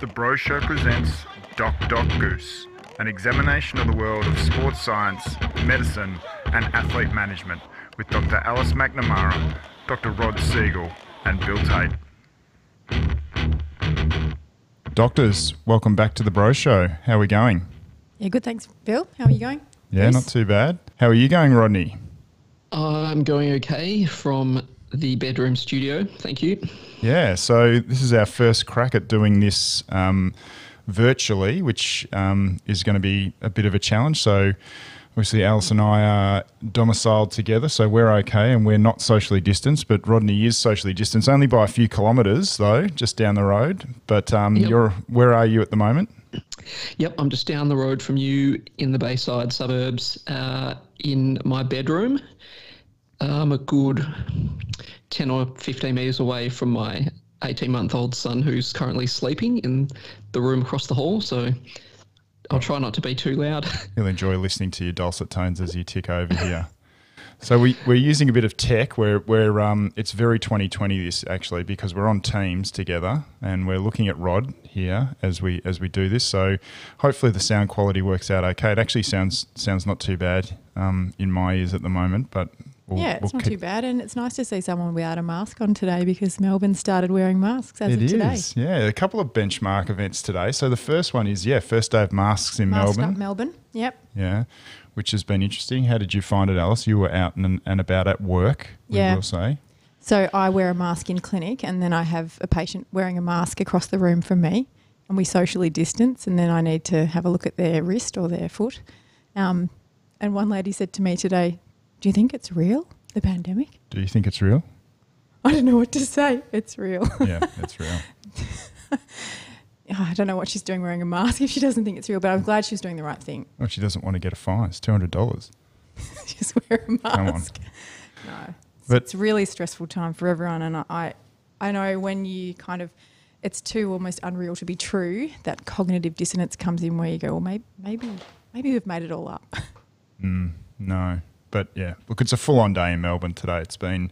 The Bro Show presents Doc Doc Goose, an examination of the world of sports science, medicine, and athlete management with Dr. Alice McNamara, Dr. Rod Siegel, and Bill Tate. Doctors, welcome back to The Bro Show. How are we going? Yeah, good. Thanks, Bill. How are you going? Yeah, Bruce? not too bad. How are you going, Rodney? Uh, I'm going okay from the bedroom studio. Thank you. Yeah, so this is our first crack at doing this um, virtually, which um, is going to be a bit of a challenge. So, obviously, Alice and I are domiciled together, so we're okay and we're not socially distanced. But Rodney is socially distanced, only by a few kilometres, though, just down the road. But um, Yep. you're where are you at the moment? Yep, I'm just down the road from you in the Bayside suburbs uh, in my bedroom. I'm a good 10 or 15 metres away from my 18 month old son who's currently sleeping in the room across the hall. So I'll try not to be too loud. He'll enjoy listening to your dulcet tones as you tick over here. So we, we're using a bit of tech. We're, we're um, it's very 2020 this actually because we're on Teams together and we're looking at Rod here as we as we do this. So hopefully the sound quality works out okay. It actually sounds sounds not too bad um, in my ears at the moment, but we'll, yeah, it's we'll not too bad, and it's nice to see someone without a mask on today because Melbourne started wearing masks as It of today. is, yeah. A couple of benchmark events today. So the first one is yeah, first day of masks in Masked Melbourne. Melbourne. Yep. Yeah, which has been interesting. How did you find it, Alice? You were out and, and about at work, Yeah. will say. So I wear a mask in clinic, and then I have a patient wearing a mask across the room from me, and we socially distance, and then I need to have a look at their wrist or their foot. Um, and one lady said to me today, "Do you think it's real, the pandemic?" Do you think it's real? I don't know what to say. It's real. Yeah, it's real. I don't know what she's doing wearing a mask if she doesn't think it's real, but I'm glad she's doing the right thing. Well, she doesn't want to get a fine. It's two hundred dollars. Just wear a mask. Come on. No, But- it's a really stressful time for everyone, and I, I know when you kind of, it's too almost unreal to be true. That cognitive dissonance comes in where you go, well, maybe, maybe, maybe we've made it all up. Mm, no, but yeah. Look, it's a full-on day in Melbourne today. It's been,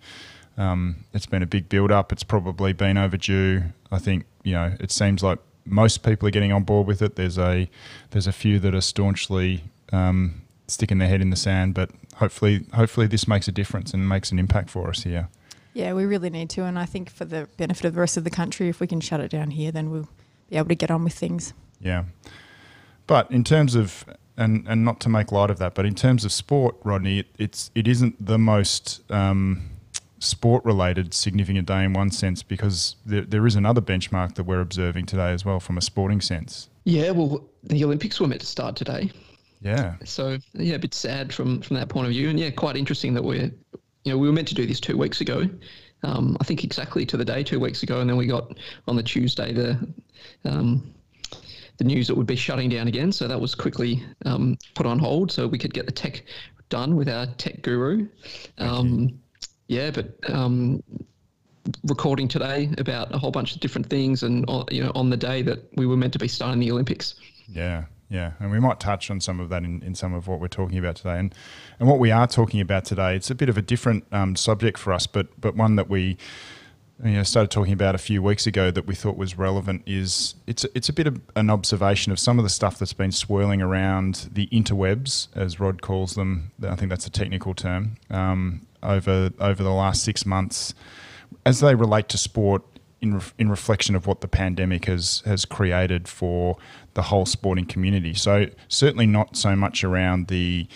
um, it's been a big build-up. It's probably been overdue. I think you know. It seems like most people are getting on board with it. There's a, there's a few that are staunchly um, sticking their head in the sand, but hopefully, hopefully this makes a difference and makes an impact for us here. yeah, we really need to, and I think for the benefit of the rest of the country, if we can shut it down here, then we'll be able to get on with things. Yeah. But in terms of and and not to make light of that, but in terms of sport, Rodney, it, it's it isn't the most um, sport related significant day in one sense because there, there is another benchmark that we're observing today as well from a sporting sense. yeah, well, the Olympics were meant to start today. Yeah. So yeah, a bit sad from from that point of view, and yeah, quite interesting that we're, you know, we were meant to do this two weeks ago. Um, I think exactly to the day two weeks ago, and then we got on the Tuesday the um, the news that would be shutting down again. So that was quickly um, put on hold, so we could get the tech done with our tech guru. Um, yeah, but um, recording today about a whole bunch of different things, and uh, you know, on the day that we were meant to be starting the Olympics. Yeah, yeah, and we might touch on some of that in, in some of what we're talking about today, and and what we are talking about today. It's a bit of a different um, subject for us, but but one that we you know started talking about a few weeks ago that we thought was relevant. Is it's it's a bit of an observation of some of the stuff that's been swirling around the interwebs, as Rod calls them. I think that's a technical term. Um, over over the last six months, as they relate to sport in, ref- in reflection of what the pandemic has has created for the whole sporting community. So certainly not so much around the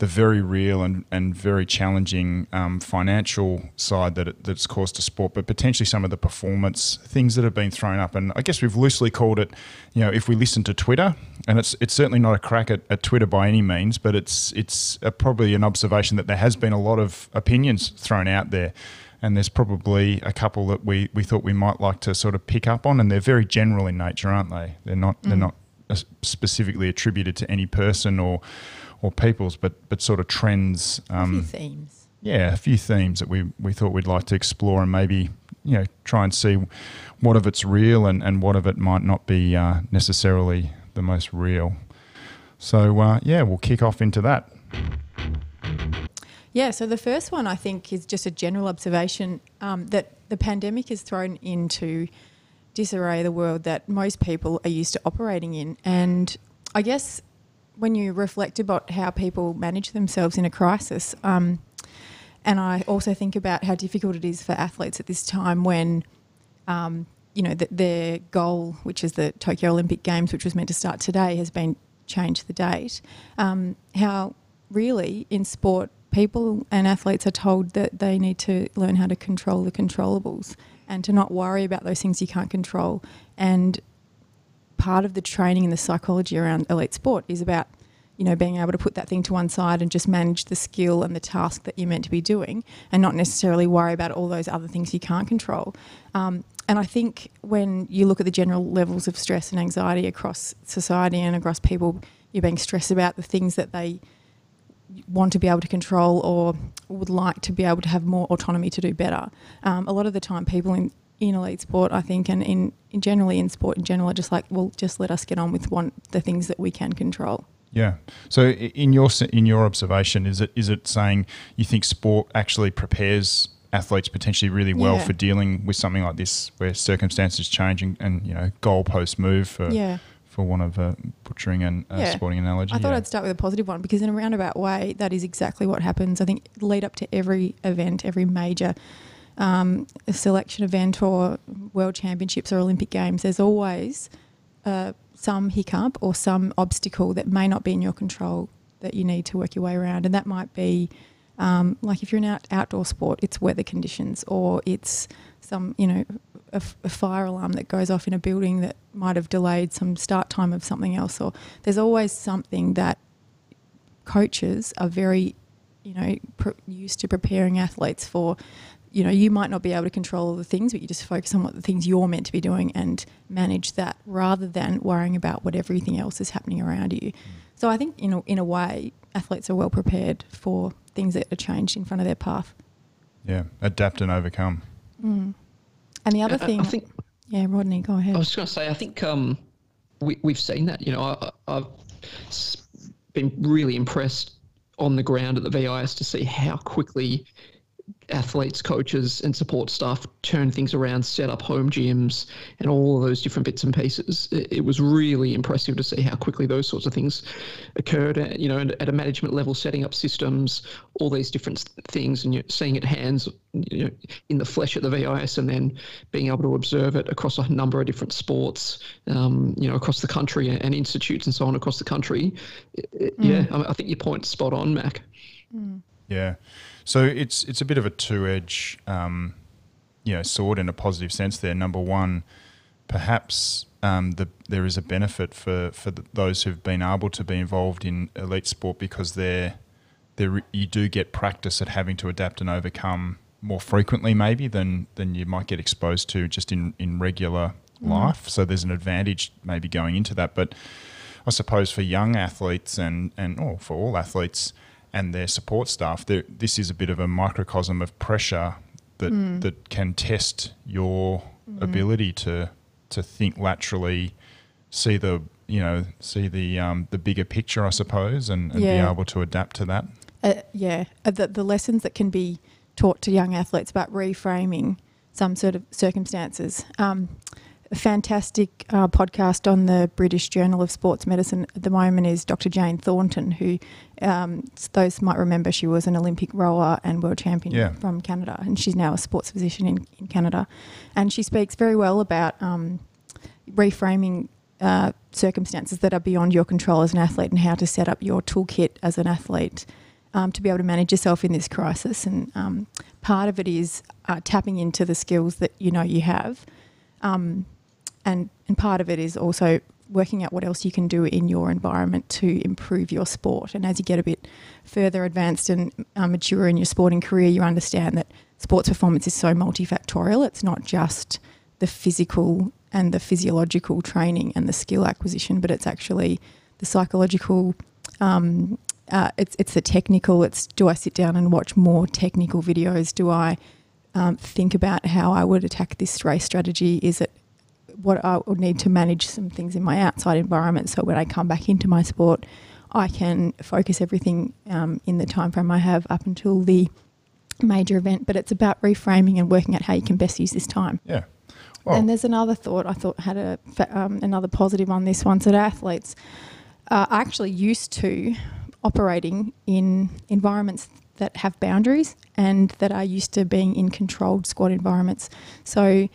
the very real and, and very challenging um, financial side that it, that's caused to sport, but potentially some of the performance things that have been thrown up. And I guess we've loosely called it, you know, if we listen to Twitter, and it's it's certainly not a crack at, at Twitter by any means, but it's it's a, probably an observation that there has been a lot of opinions thrown out there and there's probably a couple that we, we thought we might like to sort of pick up on, and they're very general in nature, aren't they? They're not they're not uh, specifically attributed to any person or or peoples, but but sort of trends. A few Um, themes. yeah, a few themes that we we thought we'd like to explore and maybe you know try and see what of it's real and, and what of it might not be uh, necessarily the most real. So uh, yeah, we'll kick off into that. Yeah, so the first one I think is just a general observation um, that the pandemic has thrown into disarray the world that most people are used to operating in. And I guess when you reflect about how people manage themselves in a crisis, um, and I also think about how difficult it is for athletes at this time when, um, you know, that their goal, which is the Tokyo Olympic Games, which was meant to start today, has been changed the date. Um, how really in sport, people and athletes are told that they need to learn how to control the controllables and to not worry about those things you can't control. And part of the training and the psychology around elite sport is about you know being able to put that thing to one side and just manage the skill and the task that you're meant to be doing and not necessarily worry about all those other things you can't control um, and I think when you look at the general levels of stress and anxiety across society and across people, you're being stressed about the things that they want to be able to control or would like to be able to have more autonomy to do better. Um, a lot of the time, people in, in elite sport, I think, and in, in generally in sport in general, are just like, well, just let us get on with one the things that we can control. Yeah. So, in your in your observation, is it is it saying you think sport actually prepares athletes potentially really well yeah. for dealing with something like this, where circumstances change and, and you know goalposts move for yeah. for one of a butchering and a yeah. sporting analogy. I thought I'd start with a positive one because in a roundabout way, that is exactly what happens. I think lead up to every event, every major um, a selection event or world championships or Olympic games, there's always uh, some hiccup or some obstacle that may not be in your control that you need to work your way around, and that might be um, like if you're an out, outdoor sport, it's weather conditions or it's some, you know, a, a, fire alarm that goes off in a building that might have delayed some start time of something else. Or there's always something that coaches are very, you know, used to preparing athletes for. You know, you might not be able to control all the things, but you just focus on what the things you're meant to be doing and manage that rather than worrying about what everything else is happening around you. So I think, you know, in a way, athletes are well prepared for things that are changed in front of their path. Yeah, adapt and overcome. Mm. And the other I, thing, I think, yeah, Rodney, go ahead. I was going to say, I think um, we we've seen that. You know, I, I've been really impressed on the ground at the VIS to see how quickly athletes, coaches, and support staff turn things around, set up home gyms, and all of those different bits and pieces. It, it was really impressive to see how quickly those sorts of things occurred. Uh, you know, at a management level, setting up systems, all these different things, and you're seeing it hands, you know, in the flesh at the VIS, and then being able to observe it across a number of different sports, um, you know, across the country and institutes and so on across the country. mm. Yeah, I, I, think your point's spot on, Mac. Mm. Yeah. So it's it's a bit of a two edge, um, you know, sword in a positive sense. There, number one, perhaps um, the, there is a benefit for for the, those who've been able to be involved in elite sport because they're there you do get practice at having to adapt and overcome more frequently maybe than than you might get exposed to just in in regular mm. life. So there's an advantage maybe going into that, but I suppose for young athletes and and or for all athletes and their support staff, this is a bit of a microcosm of pressure that mm. that can test your mm. ability to to think laterally, see the you know see the um, the bigger picture, I suppose, and, and yeah. be able to adapt to that. Uh, yeah, uh, the the lessons that can be taught to young athletes about reframing some sort of circumstances. Um, a fantastic uh, podcast on the British Journal of Sports Medicine at the moment is Dr. Jane Thornton, who um, those might remember she was an Olympic rower and world champion yeah. from Canada, and she's now a sports physician in, in Canada. And she speaks very well about um, reframing uh, circumstances that are beyond your control as an athlete and how to set up your toolkit as an athlete. Um, to be able to manage yourself in this crisis, and um, part of it is uh, tapping into the skills that you know you have, um, and and part of it is also working out what else you can do in your environment to improve your sport. And as you get a bit further advanced and uh, mature in your sporting career, you understand that sports performance is so multifactorial. It's not just the physical and the physiological training and the skill acquisition, but it's actually the psychological. Um, uh, it's it's the technical. It's do I sit down and watch more technical videos? Do I um, think about how I would attack this race strategy? Is it what I would need to manage some things in my outside environment. So when I come back into my sport, I can focus everything um, in the time frame I have up until the major event. But it's about reframing and working out how you can best use this time. Yeah. Well- and there's another thought I thought had a um, another positive on this one. So that athletes are actually used to operating in environments that have boundaries and that are used to being in controlled squad environments. So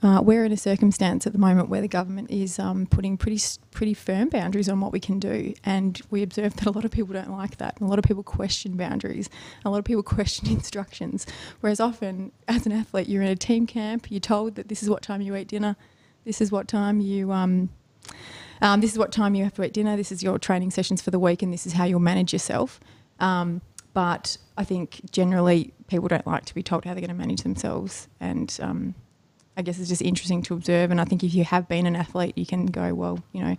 uh, we're in a circumstance at the moment where the government is um, putting pretty pretty firm boundaries on what we can do, and we observe that a lot of people don't like that. A lot of people question boundaries. A lot of people question instructions. Whereas often, as an athlete, you're in a team camp. You're told that this is what time you eat dinner. This is what time you. Um, um, this is what time you have to eat dinner. This is your training sessions for the week, and this is how you'll manage yourself. Um, but I think generally people don't like to be told how they're going to manage themselves, and um, I guess it's just interesting to observe. And I think if you have been an athlete, you can go, well, you know,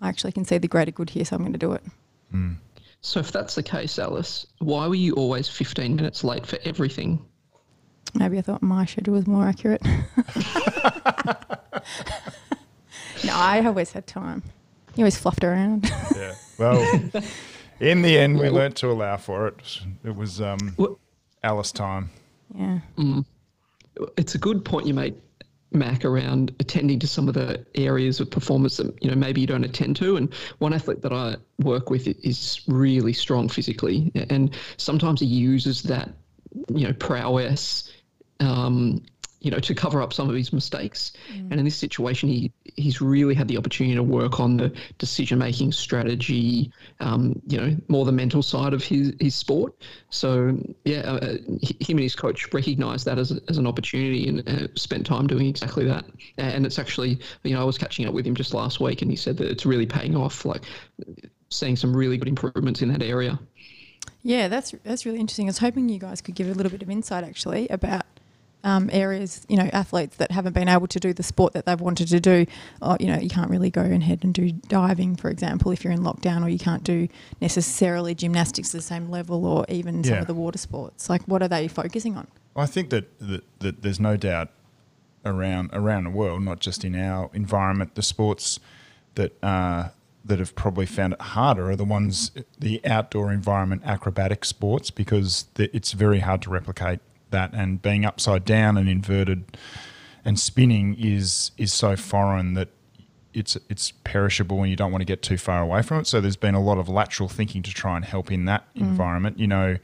I actually can see the greater good here, so I'm going to do it. So if that's the case, Alice, why were you always 15 minutes late for everything? Maybe I thought my schedule was more accurate. no, I always had time. You always fluffed around. Yeah. Well, in the end, we Yeah. learnt to allow for it. It was um, Alice time. yeah. It's a good point you made, Mac, around attending to some of the areas of performance that you know maybe you don't attend to. And one athlete that I work with is really strong physically, and sometimes he uses that you know prowess. Um, you know, to cover up some of his mistakes, and in this situation, he he's really had the opportunity to work on the decision making strategy. Um, you know, more the mental side of his his sport. So yeah, uh, him and his coach recognised that as, a, as an opportunity and uh, spent time doing exactly that. And it's actually, you know, I was catching up with him just last week, and he said that it's really paying off. Like seeing some really good improvements in that area. Yeah, that's that's really interesting. I was hoping you guys could give a little bit of insight actually about um, areas, you know, athletes that haven't been able to do the sport that they've wanted to do. Or, you know, you can't really go ahead and do diving, for example, if you're in lockdown, or you can't do necessarily gymnastics at the same level, or even some of the water sports. Like, what are they focusing on? I think that, that, that there's no doubt around around the world, not just in our environment, the sports that uh, that have probably found it harder are the ones, the outdoor environment acrobatic sports, because the, it's very hard to replicate that. And being upside down and inverted and spinning is is so foreign that it's it's perishable and you don't want to get too far away from it. So there's been a lot of lateral thinking to try and help in that environment. You know,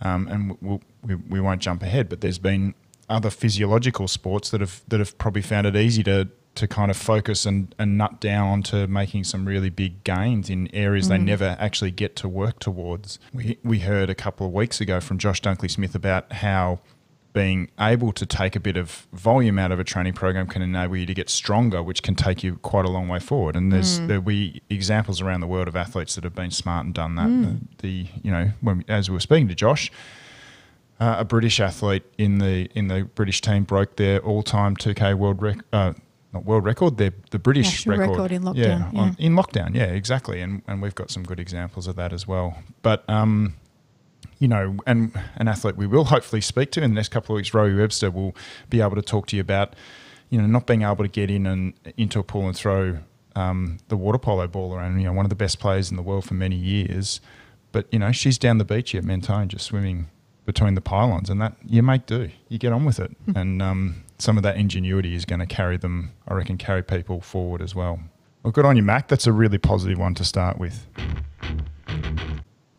um, and we'll, we we won't jump ahead, but there's been other physiological sports that have that have probably found it easy to to kind of focus and, and nut down onto making some really big gains in areas they never actually get to work towards. We we heard a couple of weeks ago from Josh Dunkley Smith about how being able to take a bit of volume out of a training program can enable you to get stronger, which can take you quite a long way forward. And there's there'll be examples around the world of athletes that have been smart and done that. The, the you know when as we were speaking to Josh, uh, a British athlete in the in the British team broke their all-time 2K world record. Uh, not world record, their the British record. record in lockdown, Yeah, on- yeah. in lockdown. Yeah, exactly. And and we've got some good examples of that as well. But um, you know, and an athlete we will hopefully speak to in the next couple of weeks, Rowie Webster, will be able to talk to you about, you know, not being able to get in and into a pool and throw um, the water polo ball around. You know, one of the best players in the world for many years, but you know, she's down the beach at Mentone just swimming between the pylons, and that you make do. You get on with it, and um, some of that ingenuity is going to carry them. I reckon carry people forward as well. Well, good on you, Mac. That's a really positive one to start with.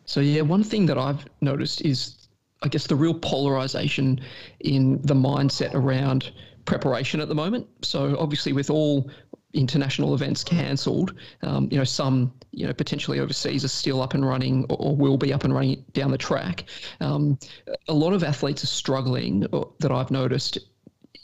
So yeah, one thing that I've noticed is, I guess, the real polarization in the mindset around preparation at the moment. So obviously, with all international events cancelled, um, you know, some you know potentially overseas are still up and running or, or will be up and running down the track. Um, a lot of athletes are struggling or, that I've noticed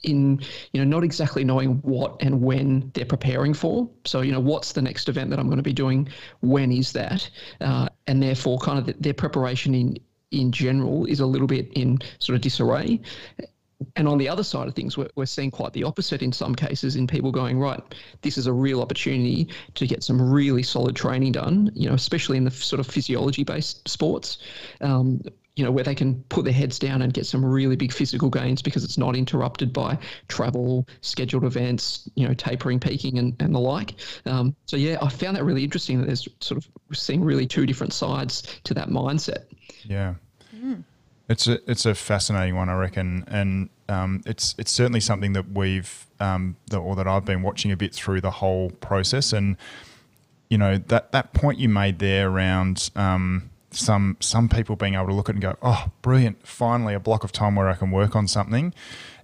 in you know not exactly knowing what and when they're preparing for. So you know what's the next event that i'm going to be doing? When is that? Uh, and therefore kind of th- their preparation in in general is a little bit in sort of disarray. And on the other side of things, we're, we're seeing quite the opposite in some cases in people going, right, this is a real opportunity to get some really solid training done, you know, especially in the sort of physiology based sports, um, you know, where they can put their heads down and get some really big physical gains because it's not interrupted by travel, scheduled events, you know, tapering, peaking, and, and the like. Um, so, yeah, I found that really interesting that there's sort of seeing really two different sides to that mindset. Yeah. It's a it's a fascinating one, I reckon, and um, it's it's certainly something that we've um, that, or that I've been watching a bit through the whole process, and you know that that point you made there around um, some some people being able to look at it and go, oh, brilliant! Finally, a block of time where I can work on something.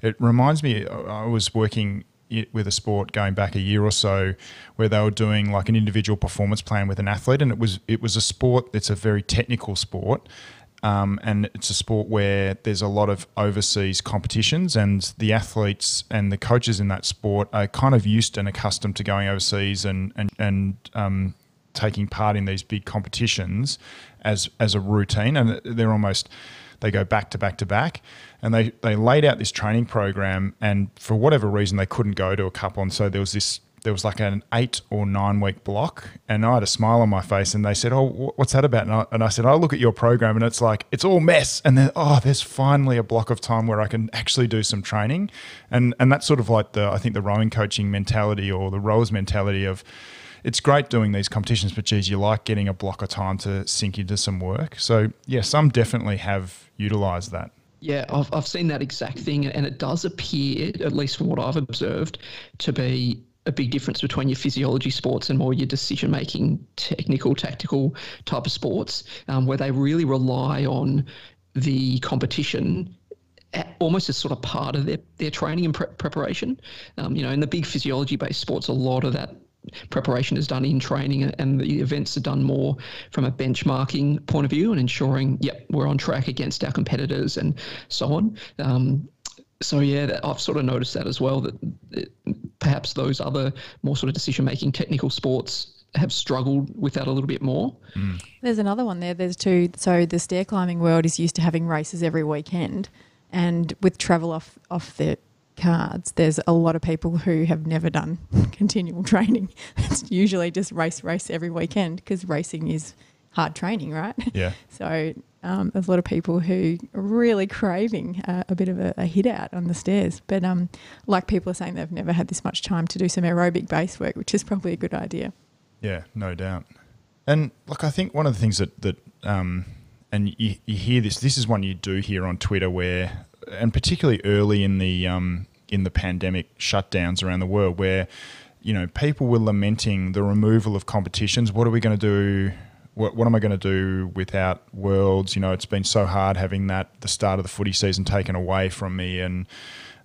It reminds me, I was working with a sport going back a year or so where they were doing like an individual performance plan with an athlete and it was it was a sport it's a very technical sport um, and it's a sport where there's a lot of overseas competitions, and the athletes and the coaches in that sport are kind of used and accustomed to going overseas and and and um, taking part in these big competitions as as a routine, and they're almost they go back to back to back, and they they laid out this training program, and for whatever reason they couldn't go to a cup on, so there was this there was like an eight or nine week block, and I had a smile on my face, and they said, "Oh, what's that about?" And I, and I said, "I look at your program, and it's like it's all mess." And then, oh, there's finally a block of time where I can actually do some training, and and that's sort of like the I think the rowing coaching mentality or the rowers mentality of. It's great doing these competitions, but geez, you like getting a block of time to sink into some work. So yeah, some definitely have utilised that. Yeah, I've, I've seen that exact thing, and it does appear, at least from what I've observed, to be a big difference between your physiology sports and more your decision making, technical, tactical type of sports, um, where they really rely on the competition almost as sort of part of their, their training and pre- preparation. Um, you know, in the big physiology based sports, a lot of that preparation is done in training and the events are done more from a benchmarking point of view and ensuring, yep, we're on track against our competitors and so on. Um, so yeah, I've sort of noticed that as well. That perhaps those other more sort of decision making technical sports have struggled with that a little bit more. Mm. There's another one there. There's two. So the stair climbing world is used to having races every weekend, and with travel off off the cards, there's a lot of people who have never done continual training. It's usually just race race every weekend because racing is hard training, right? Yeah. so um, there's a lot of people who are really craving uh, a bit of a, a, hit out on the stairs. But um, like people are saying, they've never had this much time to do some aerobic base work, which is probably a good idea. Yeah, no doubt. And look, I think one of the things that that um, and you, you hear this. This is one you do hear on Twitter, where and particularly early in the um, in the pandemic shutdowns around the world, where you know people were lamenting the removal of competitions. What are we going to do? what, what am I going to do without Worlds? You know, it's been so hard having that the start of the footy season taken away from me, and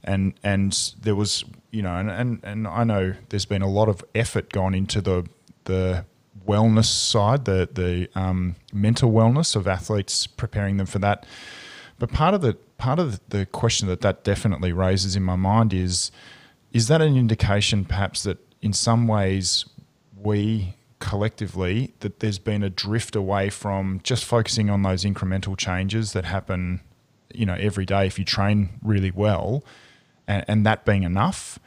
and and there was you know, and and, and I know there's been a lot of effort gone into the the wellness side, the the um, mental wellness of athletes, preparing them for that. But part of the part of the question that that definitely raises in my mind is is that an indication perhaps that in some ways we collectively that there's been a drift away from just focusing on those incremental changes that happen, you know, every day if you train really well, and, and that being enough.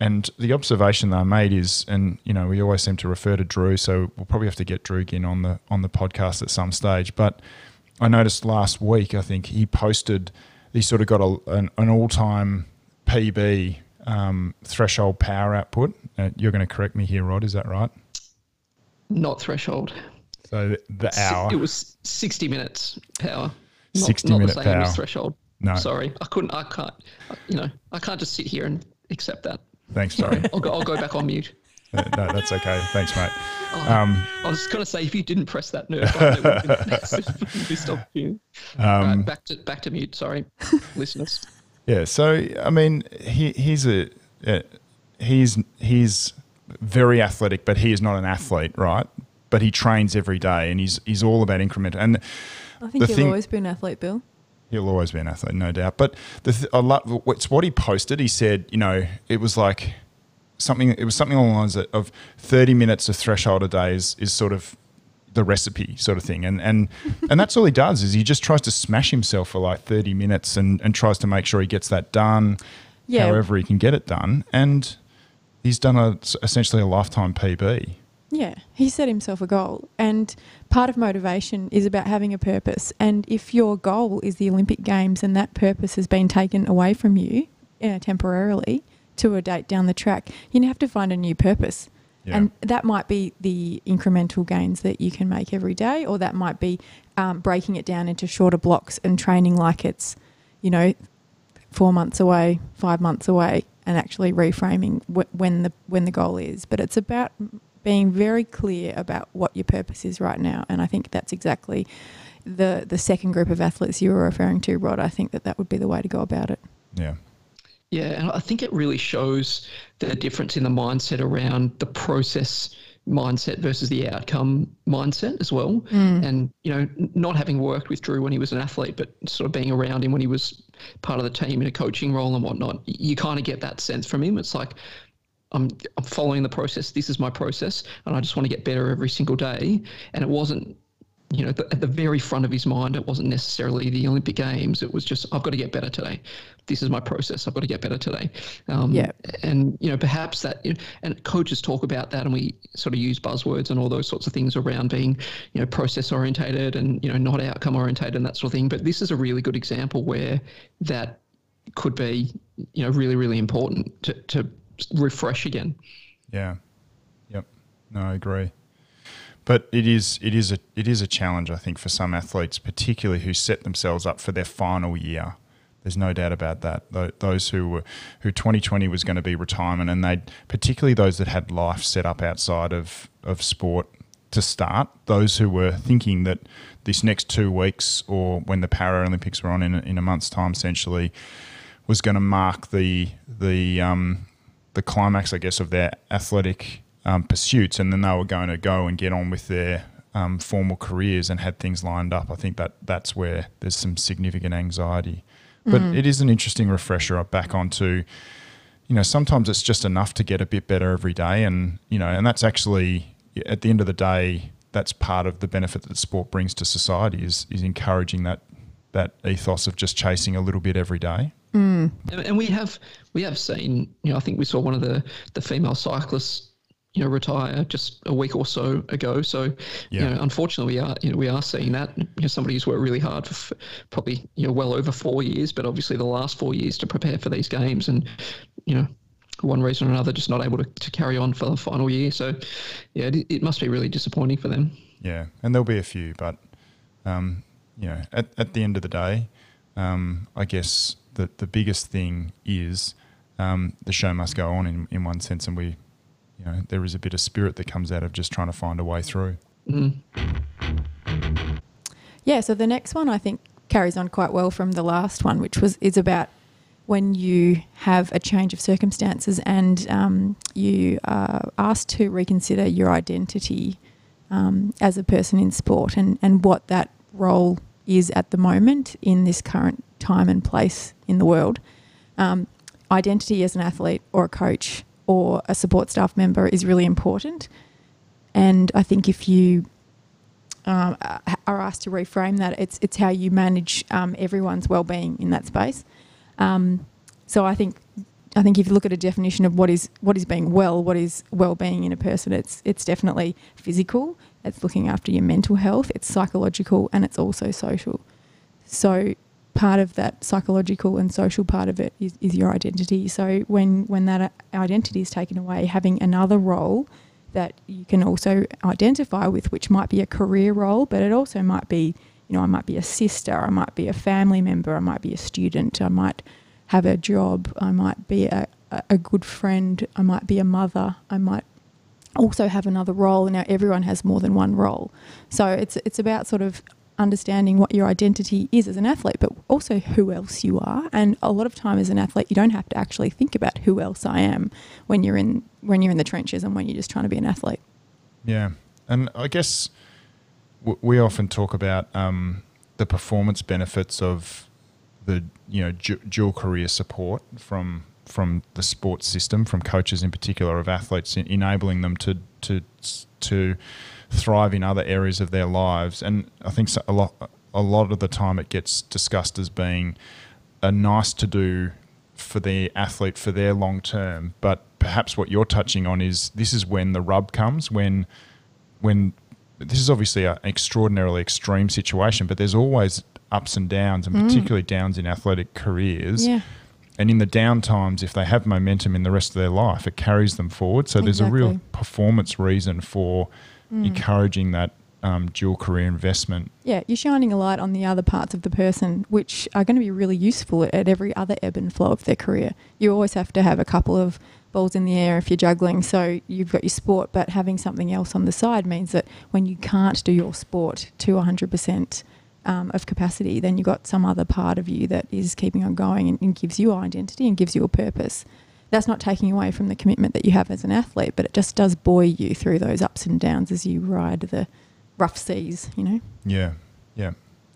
And the observation that I made is, and you know, we always seem to refer to Drew, so we'll probably have to get Drew in on the on the podcast at some stage. But I noticed last week, I think he posted, he sort of got a, an, an all time PB um, threshold power output. Uh, you're going to correct me here, Rod. Is that right? not threshold. So the hour. It was 60 minutes power. Not, 60 not minute the same power. As threshold. No. Sorry. I couldn't, I can't, you know, I can't just sit here and accept that. Thanks, sorry. I'll, go, I'll go back on mute. Uh, no, that's okay. Thanks, mate. Oh, um, I was going to say, if you didn't press that nerve button, it would have been missed opportunity. Um, right, back to back to mute. Sorry, listeners. Yeah. So I mean, he, he's a uh, he's he's very athletic, but he is not an athlete, right? But he trains every day, and he's he's all about increment. And I think he'll thing, always be an athlete, Bill. He'll always be an athlete, no doubt. But the th- I love it's what he posted. He said, you know, it was like something. It was something along the lines of thirty minutes of threshold a day is, is sort of the recipe sort of thing and and and that's all he does is he just tries to smash himself for like 30 minutes and and tries to make sure he gets that done yeah. however he can get it done and he's done a, essentially a lifetime PB. Yeah, he set himself a goal. And part of motivation is about having a purpose. And if your goal is the Olympic Games and that purpose has been taken away from you uh, temporarily to a date down the track, you have to find a new purpose. Yeah. And that might be the incremental gains that you can make every day, or that might be um, breaking it down into shorter blocks and training like it's, you know, four months away, five months away, and actually reframing wh- when the when the goal is. But it's about being very clear about what your purpose is right now, and I think that's exactly the the second group of athletes you were referring to, Rod. I think that that would be the way to go about it. Yeah. Yeah, and I think it really shows the difference in the mindset around the process mindset versus the outcome mindset as well. Mm. And, you know, not having worked with Drew when he was an athlete, but sort of being around him when he was part of the team in a coaching role and whatnot, you kind of get that sense from him. It's like, I'm, I'm following the process. This is my process, and I just want to get better every single day. And it wasn't you know, at the very front of his mind, it wasn't necessarily the Olympic Games. It was just, I've got to get better today. This is my process. I've got to get better today. Um, yeah. And, you know, perhaps that, and coaches talk about that and we sort of use buzzwords and all those sorts of things around being, you know, process orientated and, you know, not outcome orientated and that sort of thing. But this is a really good example where that could be, you know, really, really important to, to refresh again. Yeah. Yep. No, I agree. But it is it is a it is a challenge, I think, for some athletes, particularly who set themselves up for their final year. There's no doubt about that. Those who were who 2020 was going to be retirement, and they particularly those that had life set up outside of of sport to start. Those who were thinking that this next two weeks, or when the Paralympics were on in a, in a month's time, essentially, was going to mark the the um, the climax, I guess, of their athletic um, pursuits, and then they were going to go and get on with their um, formal careers and had things lined up. I think that that's where there's some significant anxiety. But mm. it is an interesting refresher back onto, you know, sometimes it's just enough to get a bit better every day, and you know, and that's actually at the end of the day, that's part of the benefit that sport brings to society is is encouraging that that ethos of just chasing a little bit every day. Mm. And we have we have seen, you know, I think we saw one of the the female cyclists you know retire just a week or so ago. So yeah. you know, unfortunately, we are you know we are seeing that. You know, somebody who's worked really hard for probably you know well over four years, but obviously the last four years to prepare for these games, and you know one reason or another just not able to, to carry on for the final year. So yeah, it, it must be really disappointing for them. Yeah, and there'll be a few, but um, you know, at at the end of the day, um, I guess the the biggest thing is. Um, the show must go on in, in one sense, and we you know, there is a bit of spirit that comes out of just trying to find a way through. Mm. Yeah, so the next one I think carries on quite well from the last one, which was is about when you have a change of circumstances and um, you are asked to reconsider your identity um, as a person in sport and, and what that role is at the moment in this current time and place in the world. Um, identity as an athlete or a coach or a support staff member is really important. And I think if you um, are asked to reframe that, it's it's how you manage um, everyone's well-being in that space. Um, so I think I think if you look at a definition of what is what is being well, what is well-being in a person, it's it's definitely physical. It's looking after your mental health. It's psychological, and it's also social. So part of that psychological and social part of it is, is your identity. So when when that uh, identity is taken away, having another role that you can also identify with, which might be a career role, but it also might be, you know, I might be a sister, I might be a family member, I might be a student, I might have a job, I might be a, a good friend, I might be a mother, I might also have another role. Now everyone has more than one role, so it's it's about sort of understanding what your identity is as an athlete, but also who else you are. And a lot of time as an athlete, you don't have to actually think about who else I am when you're in when you're in the trenches and when you're just trying to be an athlete. Yeah, and I guess w- we often talk about um, the performance benefits of the you know du- dual career support from from the sports system, from coaches in particular of athletes, enabling them to to to thrive in other areas of their lives. And I think a lot a lot of the time it gets discussed as being a nice to do for the athlete for their long term. But perhaps what you're touching on is this is when the rub comes when when this is obviously an extraordinarily extreme situation, but there's always ups and downs, and mm. particularly downs in athletic careers. Yeah. And in the down times, if they have momentum in the rest of their life, it carries them forward. So exactly. there's a real performance reason for mm. encouraging that um, dual career investment. Yeah, you're shining a light on the other parts of the person, which are going to be really useful at every other ebb and flow of their career. You always have to have a couple of balls in the air if you're juggling. So you've got your sport, but having something else on the side means that when you can't do your sport to 100% um, of capacity, then you've got some other part of you that is keeping on going and, and gives you identity and gives you a purpose. That's not taking away from the commitment that you have as an athlete, but it just does buoy you through those ups and downs as you ride the rough seas, you know? Yeah, yeah.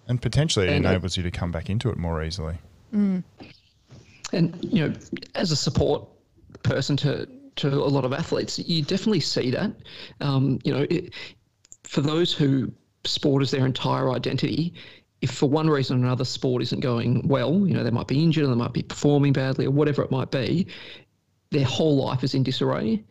And potentially it And, enables you to come back into it more easily. Mm. And you know, as a support person to to a lot of athletes, you definitely see that. Um, you know, it, for those who sport is their entire identity, if for one reason or another sport isn't going well, you know, they might be injured or they might be performing badly or whatever it might be, their whole life is in disarray.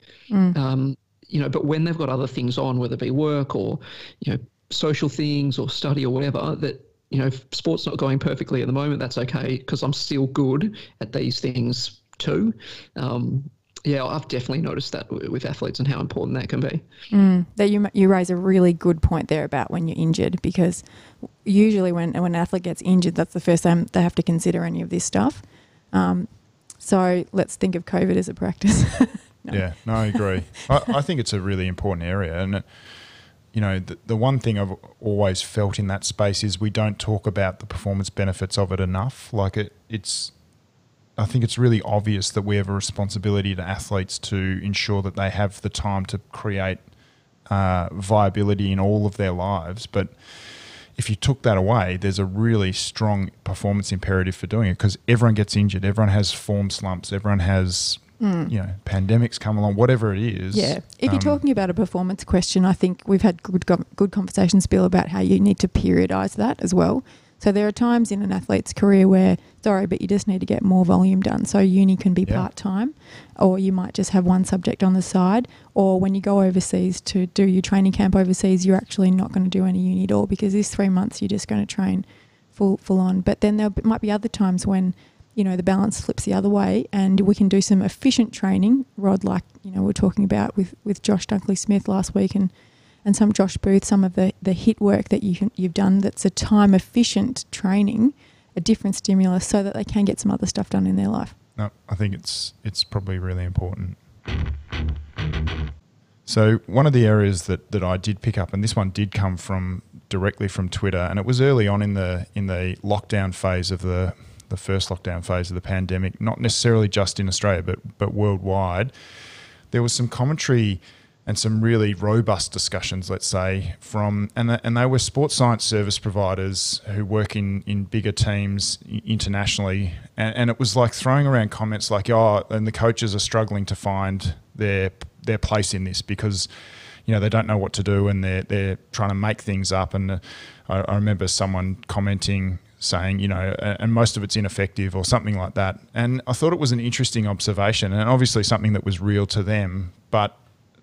Um, you know, but when they've got other things on, whether it be work or, you know, social things or study or whatever, that, you know, if sport's not going perfectly at the moment, that's okay because I'm still good at these things too. Um, yeah, I've definitely noticed that with athletes and how important that can be. Mm, that you you raise a really good point there about when you're injured because usually when when an athlete gets injured, that's the first time they have to consider any of this stuff. Um, so let's think of COVID as a practice. No. Yeah, no, I agree. I, I think it's a really important area, and it, you know, the, the one thing I've always felt in that space is we don't talk about the performance benefits of it enough. Like it, it's, I think it's really obvious that we have a responsibility to athletes to ensure that they have the time to create uh, viability in all of their lives, but if you took that away, there's a really strong performance imperative for doing it because everyone gets injured, everyone has form slumps, everyone has you know pandemics come along, whatever it is. Yeah. If um, you're talking about a performance question, I think we've had good good conversations, Bill, about how you need to periodise that as well. So there are times in an athlete's career where, sorry, but you just need to get more volume done. So uni can be Yeah. part time, or you might just have one subject on the side. Or when you go overseas to do your training camp overseas, you're actually not going to do any uni at all because this three months you're just going to train full full on. But then there might be other times when you know the balance flips the other way, and we can do some efficient training, Rod, like you know we we're talking about with with Josh Dunkley Smith last week, and and some Josh Booth, some of the the hit work that you you've done that's a time efficient training, a different stimulus, so that they can get some other stuff done in their life. No, I think it's it's probably really important. So one of the areas that, that I did pick up, and this one did come from directly from Twitter, and it was early on in the in the lockdown phase of the the first lockdown phase of the pandemic, not necessarily just in Australia, but but worldwide. There was some commentary and some really robust discussions, let's say, from and the, and they were sports science service providers who work in in bigger teams internationally, and, and it was like throwing around comments like, "Oh, and the coaches are struggling to find their their place in this because." You know they don't know what to do, and they're they're trying to make things up. And uh, I, I remember someone commenting saying, you know, and most of it's ineffective or something like that. And I thought it was an interesting observation, and obviously something that was real to them. But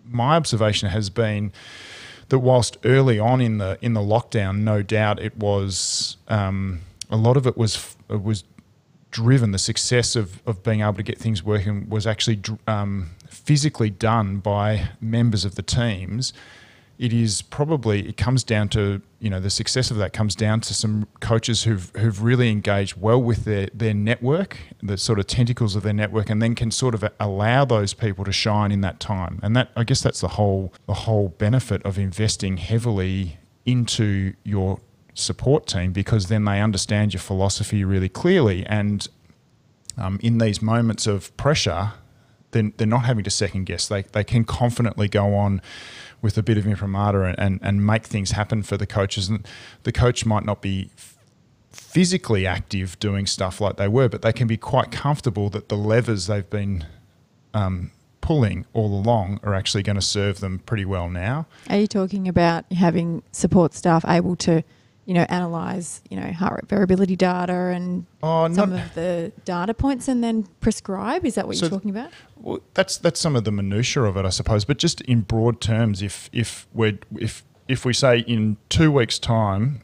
my observation has been that whilst early on in the in the lockdown, no doubt it was um, a lot of it was it was driven. The success of of being able to get things working was actually um, physically done by members of the teams. It is probably it comes down to you know the success of that comes down to some coaches who've who've really engaged well with their their network, the sort of tentacles of their network, and then can sort of allow those people to shine in that time. And that I guess that's the whole the whole benefit of investing heavily into your support team because then they understand your philosophy really clearly and um, in these moments of pressure, then they're not having to second guess. They, they can confidently go on with a bit of imprimatur and, and, and make things happen for the coaches. And the coach might not be physically active doing stuff like they were, but they can be quite comfortable that the levers they've been um, pulling all along are actually going to serve them pretty well now. Are you talking about having support staff able to, you know, analyze, you know, heart rate variability data and Oh, some of the data points and then prescribe? Is that what So you're talking about? Well, that's that's some of the minutiae of it, I suppose. But just in broad terms, if if we if if we say in two weeks' time,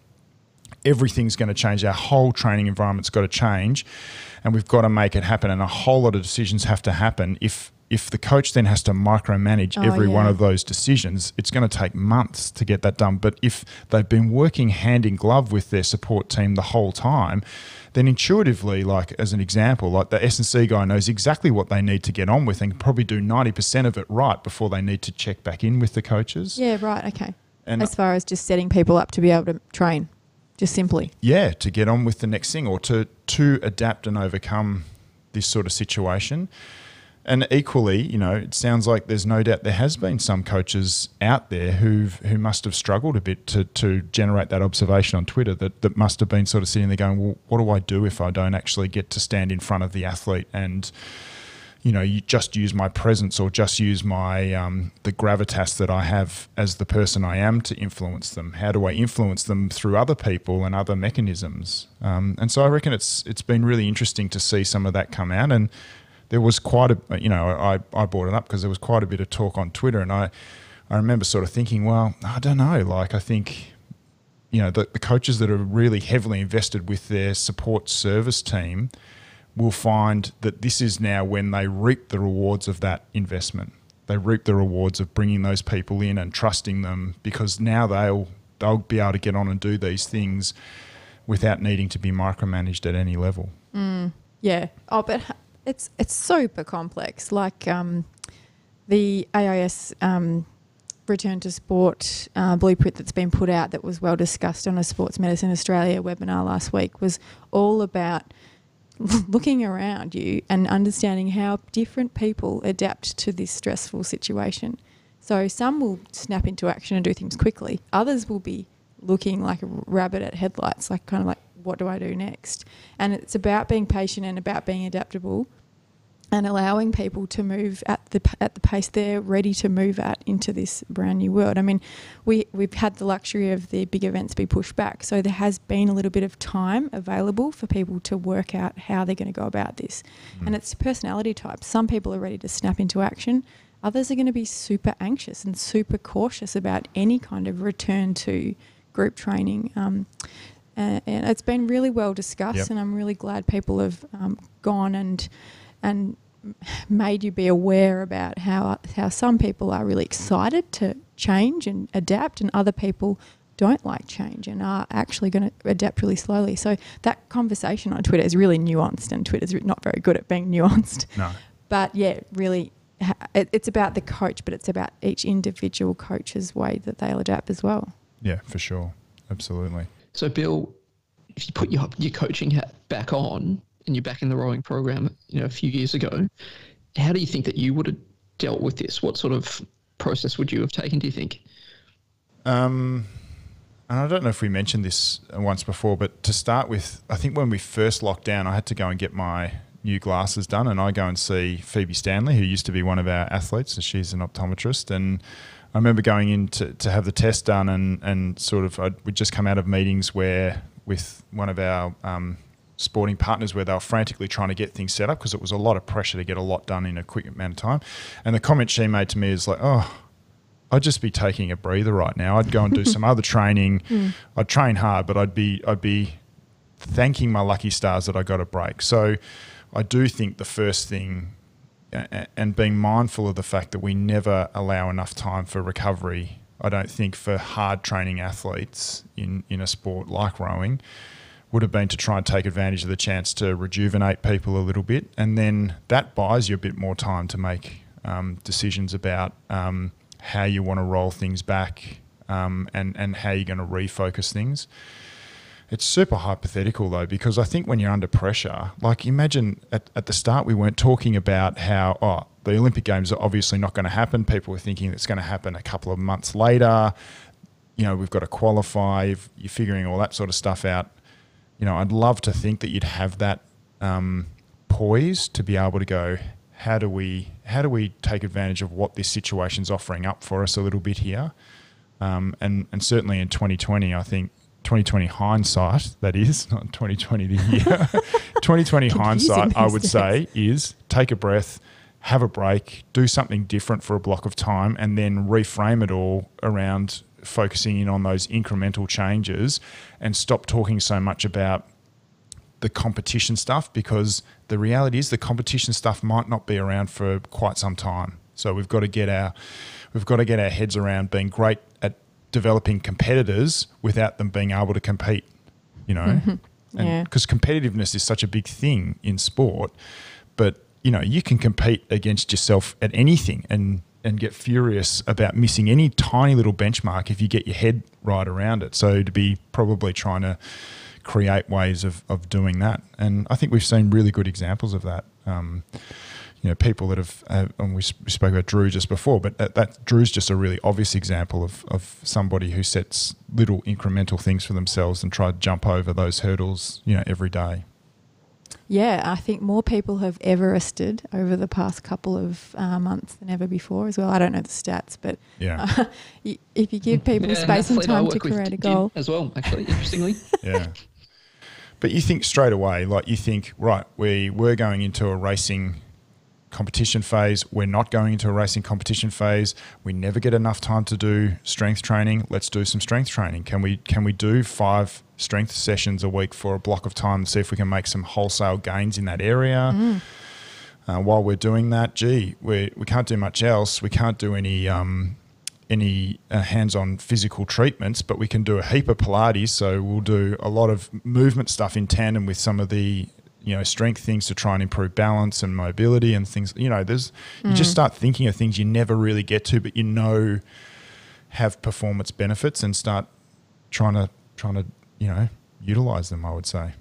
everything's going to change, our whole training environment's got to change, and we've got to make it happen. And a whole lot of decisions have to happen. If if the coach then has to micromanage Oh, every one of those decisions, it's going to take months to get that done. But if they've been working hand in glove with their support team the whole time, then intuitively, like as an example, like the S and C guy knows exactly what they need to get on with and can probably do ninety percent of it right before they need to check back in with the coaches. Yeah, right. Okay. And as far as just setting people up to be able to train, just simply. yeah, to get on with the next thing or to to adapt and overcome this sort of situation. And equally, you know, it sounds like there's no doubt there has been some coaches out there who've who must have struggled a bit to to generate that observation on Twitter that that must have been sort of sitting there going, well, what do I do if I don't actually get to stand in front of the athlete and you know, you just use my presence or just use my um, the gravitas that I have as the person I am to influence them. How do I influence them through other people and other mechanisms? Um, and so I reckon it's it's been really interesting to see some of that come out. And there was quite a you know I I brought it up because there was quite a bit of talk on Twitter, and I I remember sort of thinking, well, I don't know, like I think you know the, the coaches that are really heavily invested with their support service team will find that this is now when they reap the rewards of that investment. They reap the rewards of bringing those people in and trusting them because now they'll they'll be able to get on and do these things without needing to be micromanaged at any level. Yeah. Oh, but it's it's super complex. Like um, the AIS um, return to sport uh, blueprint that's been put out that was well discussed on a Sports Medicine Australia webinar last week was all about looking around you and understanding how different people adapt to this stressful situation. So some will snap into action and do things quickly. Others will be looking like a rabbit at headlights, like kind of like, what do I do next? And it's about being patient and about being adaptable and allowing people to move at the at the pace they're ready to move at into this brand new world. I mean, we we've had the luxury of the big events be pushed back, so there has been a little bit of time available for people to work out how they're going to go about this. And it's personality types. Some people are ready to snap into action. Others are going to be super anxious and super cautious about any kind of return to group training. Um, and, and it's been really well discussed, Yep. and I'm really glad people have um, gone and and made you be aware about how how some people are really excited to change and adapt, and other people don't like change and are actually going to adapt really slowly. So that conversation on Twitter is really nuanced, and Twitter's not very good at being nuanced. No. But yeah, really, it's about the coach, but it's about each individual coach's way that they'll adapt as well. Yeah, for sure. Absolutely. So, Bill, if you put your your coaching hat back on and you're back in the rowing program, you know, a few years ago, how do you think that you would have dealt with this? What sort of process would you have taken? Do you think? Um, and I don't know if we mentioned this once before, but to start with, I think when we first locked down, I had to go and get my new glasses done, and I go and see Phoebe Stanley, who used to be one of our athletes, and she's an optometrist, and I remember going in to, to have the test done, and and sort of I'd, we'd just come out of meetings where with one of our um, sporting partners where they were frantically trying to get things set up because it was a lot of pressure to get a lot done in a quick amount of time, and the comment she made to me is like, oh. I'd just be taking a breather right now. I'd go and do some other training. Hmm. I'd train hard, but I'd be I'd be thanking my lucky stars that I got a break. So I do think the first thing and being mindful of the fact that we never allow enough time for recovery. I don't think for hard training athletes in, in a sport like rowing would have been to try and take advantage of the chance to rejuvenate people a little bit. And then that buys you a bit more time to make um, decisions about um, how you want to roll things back um, and, and how you're going to refocus things. It's super hypothetical though, because I think when you're under pressure, like imagine at, at the start we weren't talking about how, oh, the Olympic Games are obviously not going to happen. People were thinking it's going to happen a couple of months later. You know, we've got to qualify. You're figuring all that sort of stuff out. You know, I'd love to think that you'd have that um, poise to be able to go, how do we how do we take advantage of what this situation's offering up for us a little bit here? Um, and and certainly in 2020, I think 2020 hindsight that is not 2020 the year. 2020 hindsight, I would days. say, is take a breath, have a break, do something different for a block of time, and then reframe it all around focusing in on those incremental changes, and stop talking so much about the competition stuff because the reality is the competition stuff might not be around for quite some time. So we've got to get our we've got to get our heads around being great at developing competitors without them being able to compete. You know, Mm-hmm. Yeah. because competitiveness is such a big thing in sport, but you know you can compete against yourself at anything and and get furious about missing any tiny little benchmark if you get your head right around it. So to be probably trying to create ways of, of doing that, and I think we've seen really good examples of that. Um, you know, people that have, uh, and we, s- we spoke about Drew just before, but that, that Drew's just a really obvious example of, of somebody who sets little incremental things for themselves and try to jump over those hurdles, you know, every day. Yeah, I think more people have Everested over the past couple of uh, months than ever before as well. I don't know the stats, but Yeah, uh, y- if you give people Yeah, space and time to create a goal, as well. Actually, interestingly, yeah. But you think straight away, like you think, right, we were going into a racing competition phase. We're not going into a racing competition phase. We never get enough time to do strength training. Let's do some strength training. Can we can we do five strength sessions a week for a block of time and see if we can make some wholesale gains in that area? Uh, while we're doing that, gee, we we can't do much else. We can't do any um, any uh, hands-on physical treatments, but we can do a heap of Pilates. So we'll do a lot of movement stuff in tandem with some of the you know strength things to try and improve balance and mobility and things. You know, there's you just start thinking of things you never really get to, but you know have performance benefits and start trying to trying to you know utilize them. I would say.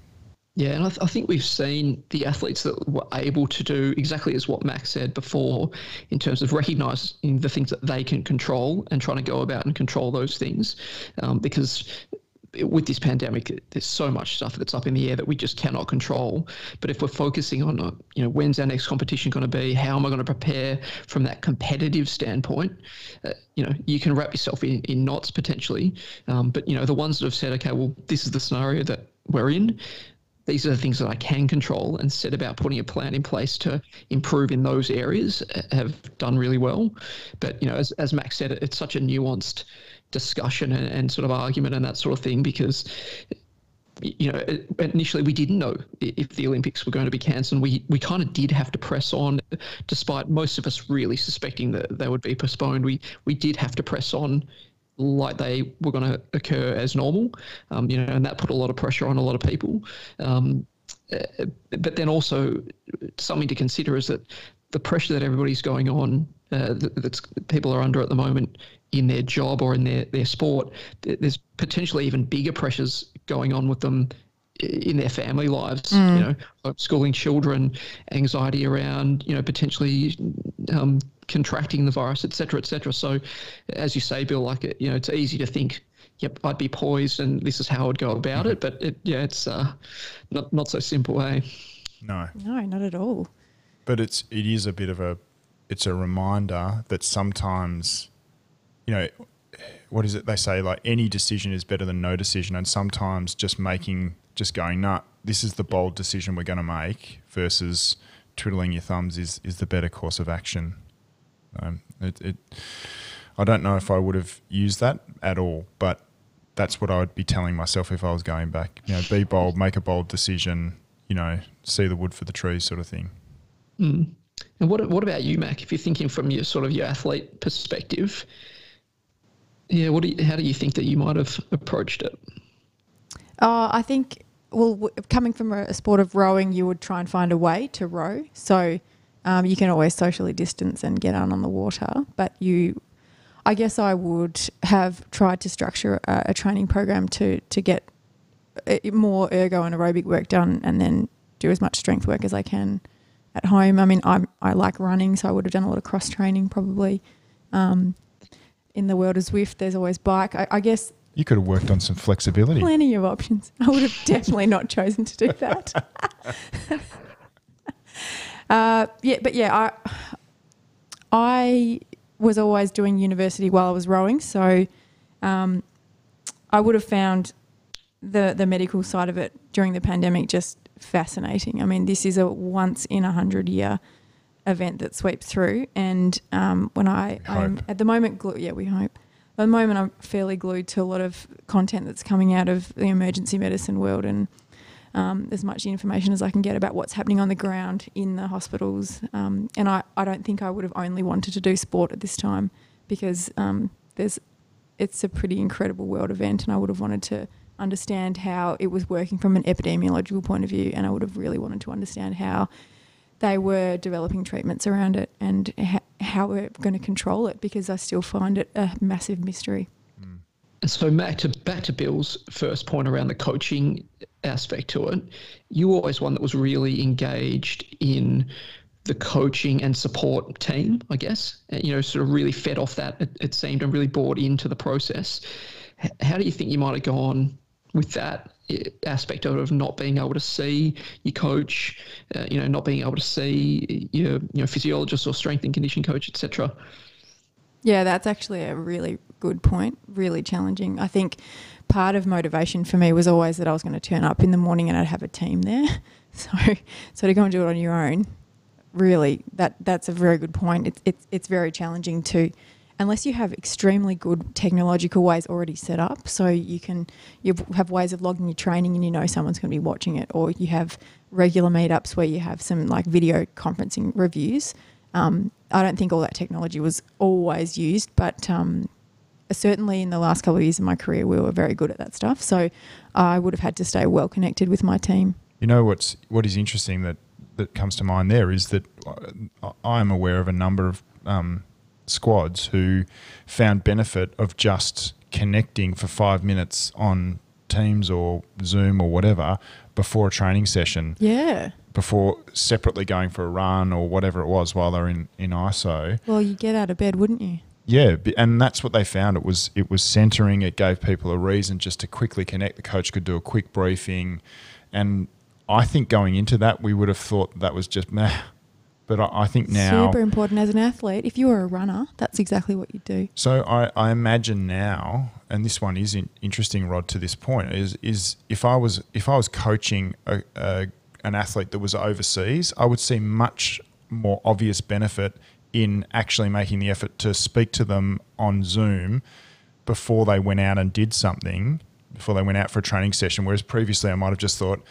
Yeah, and I, th- I think we've seen the athletes that were able to do exactly as what Max said before, in terms of recognizing the things that they can control and trying to go about and control those things, um, because with this pandemic, there's so much stuff that's up in the air that we just cannot control. But if we're focusing on, you know, when's our next competition going to be? How am I going to prepare from that competitive standpoint? Uh, you know, you can wrap yourself in, in knots potentially. Um, but, you know, the ones that have said, okay, well, this is the scenario that we're in these are the things that I can control and set about putting a plan in place to improve in those areas uh, have done really well. But, you know, as, as Max said, it's such a nuanced discussion and, and sort of argument and that sort of thing because you know, initially we didn't know if the Olympics were going to be cancelled. We we kind of did have to press on, despite most of us really suspecting that they would be postponed. We we did have to press on, like they were going to occur as normal, um, you know, and that put a lot of pressure on a lot of people. Um, uh, but then also something to consider is that the pressure that everybody's going on, uh, that people are under at the moment in their job or in their, their sport, there's potentially even bigger pressures going on with them in their family lives, you know, schooling children, anxiety around, you know, potentially um, contracting the virus, et cetera, et cetera. So, as you say, Bill, like, it, you know, it's easy to think, yep, I'd be poised and this is how I'd go about it. But, it, yeah, it's uh, not, not so simple, eh? No. no, not at all. but it's it is a bit of a it's a reminder that sometimes you know what is it they say like any decision is better than no decision and sometimes just making just going nah this is the bold decision we're going to make versus twiddling your thumbs is is the better course of action um, it, it I don't know if I would have used that at all but that's what I would be telling myself if I was going back you know be bold make a bold decision you know see the wood for the trees sort of thing Mm. And what what about you, Mac? If you're thinking from your sort of your athlete perspective, yeah, what do you, how do you think that you might have approached it? Uh, I think, well, w- coming from a, a sport of rowing, you would try and find a way to row. So um, you can always socially distance and get out on the water. But you, I guess I would have tried to structure a, a training program to, to get uh, more ergo and aerobic work done and then do as much strength work as I can at home. I mean, I'm, I like running, so I would have done a lot of cross training probably. Um, in the world of Zwift, there's always bike. I, I guess You could have worked on some flexibility. plenty of options. I would have definitely not chosen to do that. uh, yeah, but yeah, I I was always doing university while I was rowing, so um, I would have found the the medical side of it during the pandemic just fascinating. I mean, this is a once in a hundred year event that sweeps through, and um, when I I'm at the moment, glu- yeah, we hope. At the moment, I'm fairly glued to a lot of content that's coming out of the emergency medicine world, and um, as much information as I can get about what's happening on the ground in the hospitals. Um, and I, I don't think I would have only wanted to do sport at this time because um, there's it's a pretty incredible world event, and I would have wanted to understand how it was working from an epidemiological point of view, and I would have really wanted to understand how they were developing treatments around it and ha- how we're going to control it because I still find it a massive mystery. Mm. So back to back to Bill's first point around the coaching aspect to it. You were always one that was really engaged in the coaching and support team, I guess. You know, sort of really fed off that. It, it seemed and really bought into the process. How do you think you might have gone with that aspect of not being able to see your coach, uh, you know, not being able to see your you know physiologist or strength and condition coach, etc. Yeah, that's actually a really good point. Really challenging. I think part of motivation for me was always that I was going to turn up in the morning and I'd have a team there. So, so to go and do it on your own, really, that that's a very good point. It's it's it's very challenging to, unless you have extremely good technological ways already set up, so you can you have ways of logging your training and you know someone's going to be watching it, or you have regular meetups where you have some like video conferencing reviews. Um, I don't think all that technology was always used, but um, certainly in the last couple of years of my career, we were very good at that stuff. So I would have had to stay well connected with my team. You know what's what is interesting that that comes to mind there is that I am aware of a number of um, squads who found benefit of just connecting for five minutes on Teams or Zoom or whatever before a training session. Yeah. Before separately going for a run or whatever it was while they're in, in ISO. Well, you get out of bed, wouldn't you? Yeah, and that's what they found. It was it was centering. It gave people a reason just to quickly connect. The coach could do a quick briefing, and I think going into that, we would have thought that was just meh. But I, I think now super important as an athlete. If you were a runner, that's exactly what you do. So I, I imagine now, and this one is in, interesting, Rod. To this point, is is if I was if I was coaching a, a, an athlete that was overseas, I would see much more obvious benefit in actually making the effort to speak to them on Zoom before they went out and did something, before they went out for a training session. Whereas previously, I might have just thought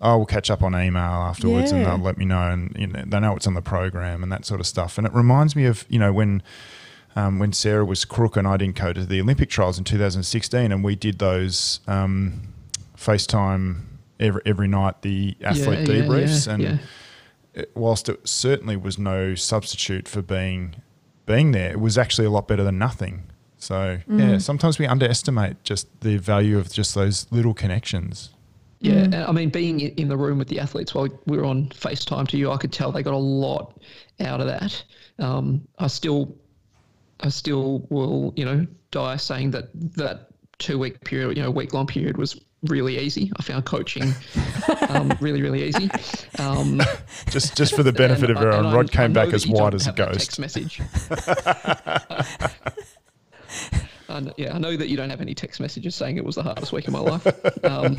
oh, we'll catch up on email afterwards, yeah. and they'll let me know, and you know, they know what's on the program and that sort of stuff. And it reminds me of you know when. Um, when Sarah was crook and I didn't go to the Olympic trials in 2016, and we did those um, FaceTime every every night, the athlete yeah, debriefs, yeah, and it, whilst it certainly was no substitute for being being there, it was actually a lot better than nothing. So mm. yeah, sometimes we underestimate just the value of just those little connections. Yeah, mm. I mean, being in the room with the athletes while we were on FaceTime to you, I could tell they got a lot out of that. Um, I still, I still will, you know, die saying that that two week period, you know, week long period was really easy. I found coaching um, really, really easy. Um, just, just for the benefit of everyone, Rod came back as white as a ghost. Text message. And yeah, I know that you don't have any text messages saying it was the hardest week of my life. Um,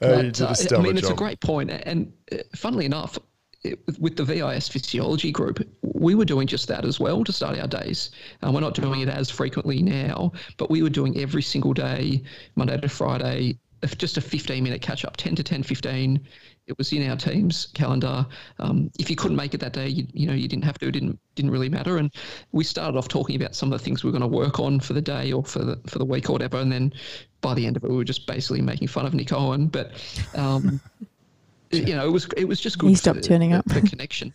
but, uh, I mean, it's a great point. And uh, funnily enough, it, with the VIS physiology group, we were doing just that as well to start our days. Uh, we're not doing it as frequently now, but we were doing every single day, Monday to Friday, just a 15 minute catch up, 10 to 10, 15 it was in our team's calendar. Um, if you couldn't make it that day, you, you know you didn't have to. It didn't didn't really matter. And we started off talking about some of the things we were going to work on for the day or for the for the week or whatever. And then by the end of it, we were just basically making fun of Nick Owen. But um, you know, it was it was just good. He stopped for, turning up. The connection.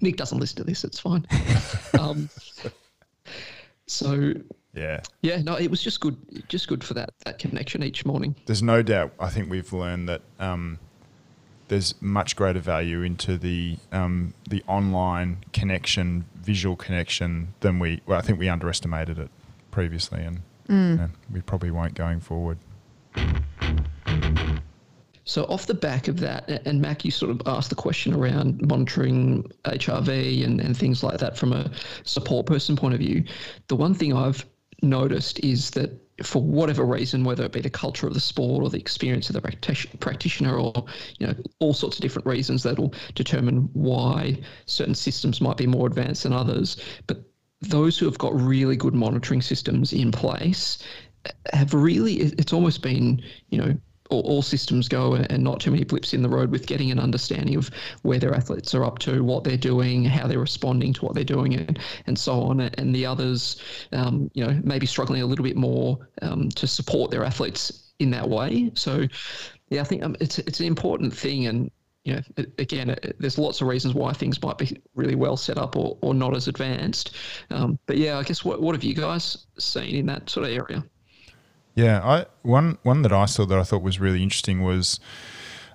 Nick doesn't listen to this. It's fine. um, so yeah. Yeah, no, it was just good just good for that that connection each morning. There's no doubt I think we've learned that um, there's much greater value into the um, the online connection, visual connection than we. Well, I think we underestimated it previously, and, mm. and we probably won't going forward. So off the back of that, and Mac, you sort of asked the question around monitoring HRV and, and things like that from a support person point of view. The one thing I've noticed is that for whatever reason, whether it be the culture of the sport or the experience of the practitioner or you know all sorts of different reasons that'll determine why certain systems might be more advanced than others. But those who have got really good monitoring systems in place have really it's almost been you know all, all systems go and not too many blips in the road with getting an understanding of where their athletes are up to, what they're doing, how they're responding to what they're doing, and, and so on. And the others, um, you know, maybe struggling a little bit more um, to support their athletes in that way. So, yeah, I think um, it's it's an important thing, and you know, again, there's lots of reasons why things might be really well set up or, or not as advanced. Um, but yeah, I guess what what have you guys seen in that sort of area? Yeah, I one one that I saw that I thought was really interesting was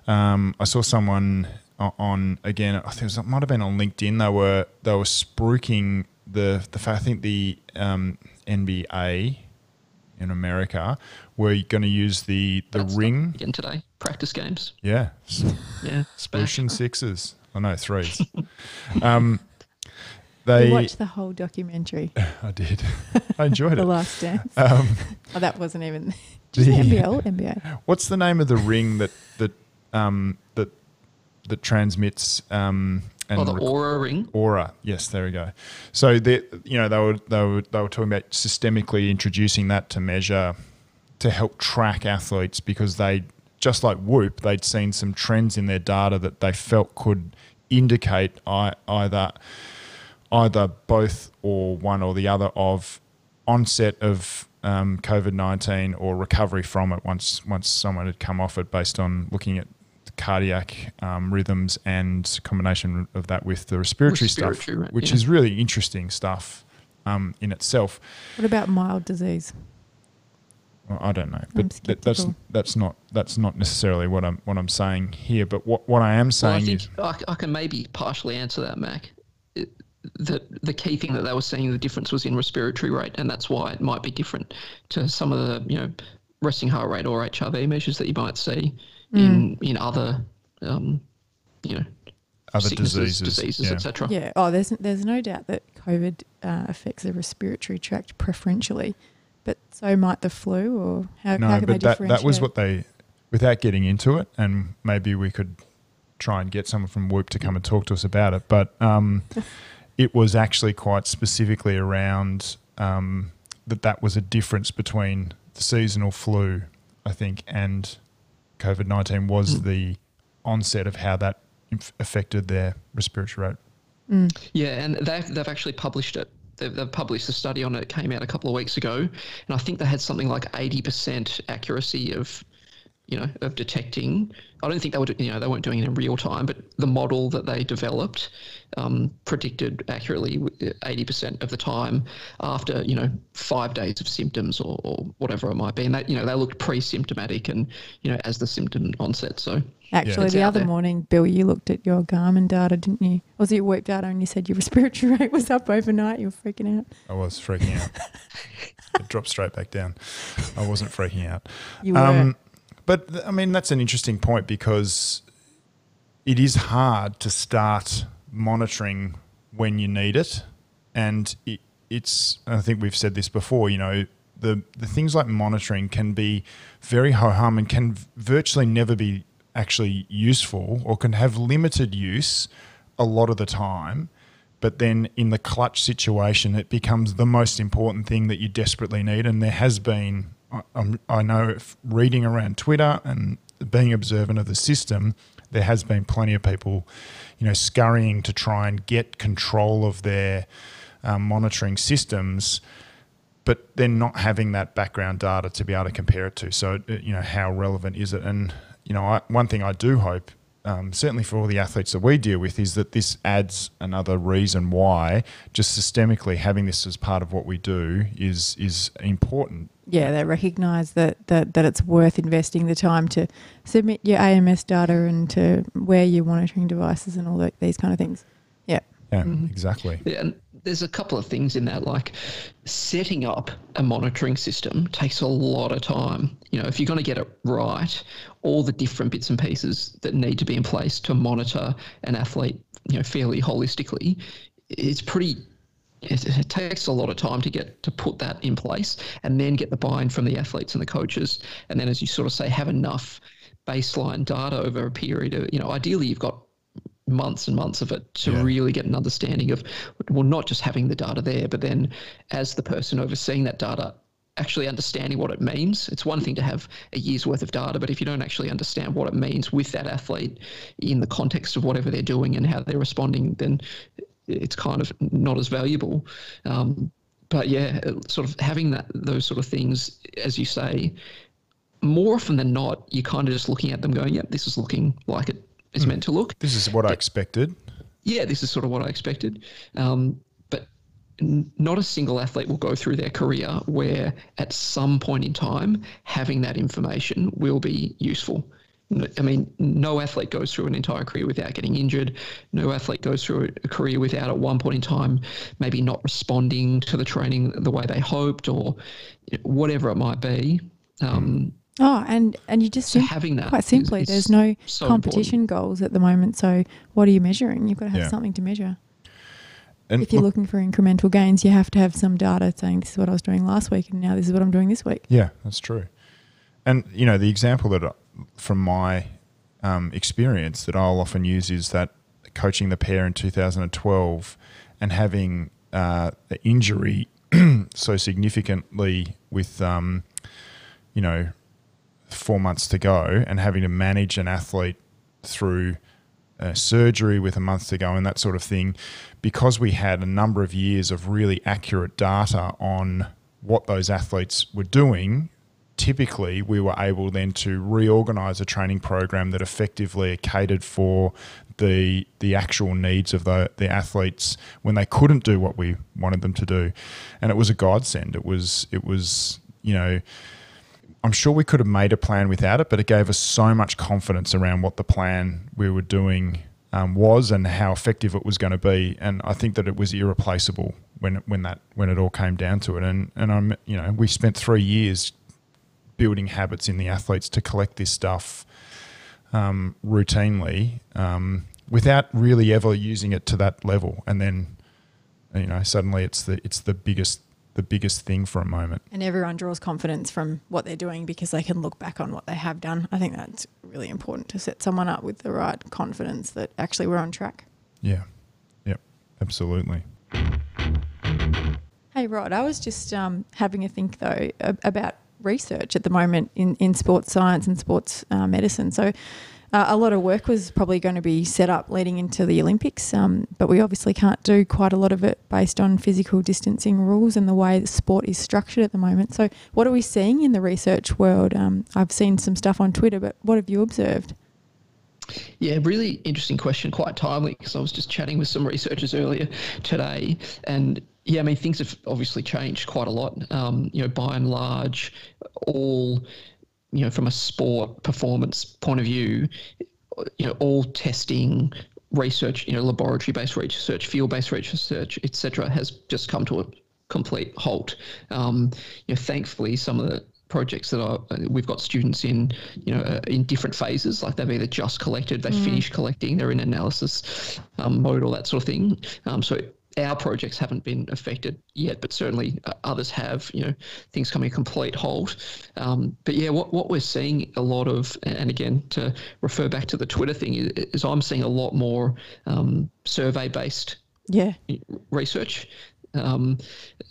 um, I saw someone on again. I think it might have been on LinkedIn. They were they were spruiking the the I think the um, NBA in America were going to use the the That's ring again today. Practice games. Yeah, yeah, spruiking sixes. I know threes. um, they you watched the whole documentary. I did. I enjoyed the it. The Last Dance. Um, oh, that wasn't even. the, NBL, NBA. What's the name of the ring that that um, that that transmits? Um, and oh, the rec- Oura ring. Oura, yes, there we go. So they, you know, they were they were they were talking about systemically introducing that to measure, to help track athletes because they just like Whoop, they'd seen some trends in their data that they felt could indicate either either both or one or the other of onset of um, COVID nineteen or recovery from it once once someone had come off it, based on looking at cardiac um, rhythms and combination of that with the respiratory, respiratory stuff, right, which yeah. is really interesting stuff um, in itself. What about mild disease? Well, I don't know, but that's that's not that's not necessarily what I'm what I'm saying here. But what, what I am saying well, I is, I, I, can maybe partially answer that, Mac the the key thing that they were seeing the difference was in respiratory rate, and that's why it might be different to some of the you know resting heart rate or HRV measures that you might see mm. in in other um, you know other diseases, diseases yeah. etc. Yeah. Oh, there's there's no doubt that COVID uh, affects the respiratory tract preferentially, but so might the flu, or how, no, how can but they that, that was what they, without getting into it, and maybe we could try and get someone from Whoop to come and talk to us about it, but. Um, it was actually quite specifically around um, that that was a difference between the seasonal flu, I think, and COVID 19 was mm. the onset of how that inf- affected their respiratory rate. Mm. Yeah, and they've, they've actually published it. They've, they've, published a study on it. It came out a couple of weeks ago, and I think they had something like 80% accuracy of you know, of detecting. I don't think they were, you know, they weren't doing it in real time, but the model that they developed um, predicted accurately 80% of the time after, you know, five days of symptoms or, or whatever it might be. And that, you know, they looked pre-symptomatic and, you know, as the symptom onset. So actually, yeah. the other there. morning, Bill, you looked at your Garmin data, didn't you? Was it your Whoop data? And you said your respiratory rate was up overnight. You were freaking out. I was freaking out. it dropped straight back down. I wasn't freaking out. You were. Um, but I mean, that's an interesting point because it is hard to start monitoring when you need it. And it, it's, I think we've said this before, you know, the, the things like monitoring can be very ho hum and can virtually never be actually useful or can have limited use a lot of the time. But then in the clutch situation, it becomes the most important thing that you desperately need. And there has been I, I know reading around Twitter and being observant of the system, there has been plenty of people, you know, scurrying to try and get control of their um, monitoring systems, but then not having that background data to be able to compare it to. So, uh, you know, how relevant is it? And you know, I, one thing I do hope um, certainly for all the athletes that we deal with, is that this adds another reason why just systemically having this as part of what we do is is important. Yeah, they recognise that, that that it's worth investing the time to submit your AMS data and to wear your monitoring devices and all the, these kind of things. Yeah. Yeah, mm-hmm. exactly. Yeah, and there's a couple of things in that, like setting up a monitoring system takes a lot of time. You know, if you're going to get it right, all the different bits and pieces that need to be in place to monitor an athlete, you know, fairly holistically, it's pretty. It, it takes a lot of time to get to put that in place, and then get the buy-in from the athletes and the coaches, and then, as you sort of say, have enough baseline data over a period of, you know, ideally you've got months and months of it to yeah. really get an understanding of well not just having the data there but then as the person overseeing that data actually understanding what it means. It's one thing to have a year's worth of data, but if you don't actually understand what it means with that athlete in the context of whatever they're doing and how they're responding, then it's kind of not as valuable. Um, but yeah, sort of having that those sort of things, as you say, more often than not, you're kind of just looking at them going, "Yep, this is looking like it is mm. meant to look." This is what I expected. Yeah, this is sort of what I expected. Um, not a single athlete will go through their career where at some point in time having that information will be useful. I mean, no athlete goes through an entire career without getting injured. No athlete goes through a career without, at one point in time, maybe not responding to the training the way they hoped, or whatever it might be. Um, oh, and and you just so having that quite simply, is, is there's no so competition important. goals at the moment. So what are you measuring? You've got to have yeah. something to measure. And if you're look, looking for incremental gains, you have to have some data saying this is what I was doing last week, and now this is what I'm doing this week. Yeah, that's true. And you know, the example that uh, from my um, experience that I'll often use is that coaching the pair in 2012 and having uh, the injury so significantly with um, you know four months to go and having to manage an athlete through surgery with a month to go and that sort of thing, because we had a number of years of really accurate data on what those athletes were doing, typically we were able then to reorganize a training program that effectively catered for the the actual needs of the the athletes when they couldn't do what we wanted them to do. And it was a godsend. It was it was you know I'm sure we could have made a plan without it, but it gave us so much confidence around what the plan we were doing um, was and how effective it was going to be. And I think that it was irreplaceable when when that when it all came down to it. And and I'm you know we spent three years building habits in the athletes to collect this stuff um, routinely um, without really ever using it to that level. And then you know suddenly it's the it's the biggest the biggest thing for a moment. And everyone draws confidence from what they're doing because they can look back on what they have done. I think that's really important to set someone up with the right confidence that actually we're on track. Yeah. Yep. Absolutely. Hey, Rod, I was just um, having a think though about research at the moment in, in sports science and sports uh, medicine. So, uh, a lot of work was probably going to be set up leading into the Olympics, um, but we obviously can't do quite a lot of it based on physical distancing rules and the way the sport is structured at the moment. So, what are we seeing in the research world? Um, I've seen some stuff on Twitter, but what have you observed? Yeah, really interesting question, quite timely because I was just chatting with some researchers earlier today, and yeah, I mean things have obviously changed quite a lot. Um, you know, by and large, all you know, from a sport performance point of view, you know, all testing, research, you know, laboratory-based research, field-based research, etc., has just come to a complete halt. Um, you know, thankfully, some of the projects that are we've got students in you know uh, in different phases like they've either just collected they mm. finished collecting they're in analysis um, mode all that sort of thing um, so our projects haven't been affected yet, but certainly uh, others have. You know, things coming a complete halt. Um, but yeah, what, what we're seeing a lot of, and again to refer back to the Twitter thing, is, is I'm seeing a lot more um, survey based yeah research um,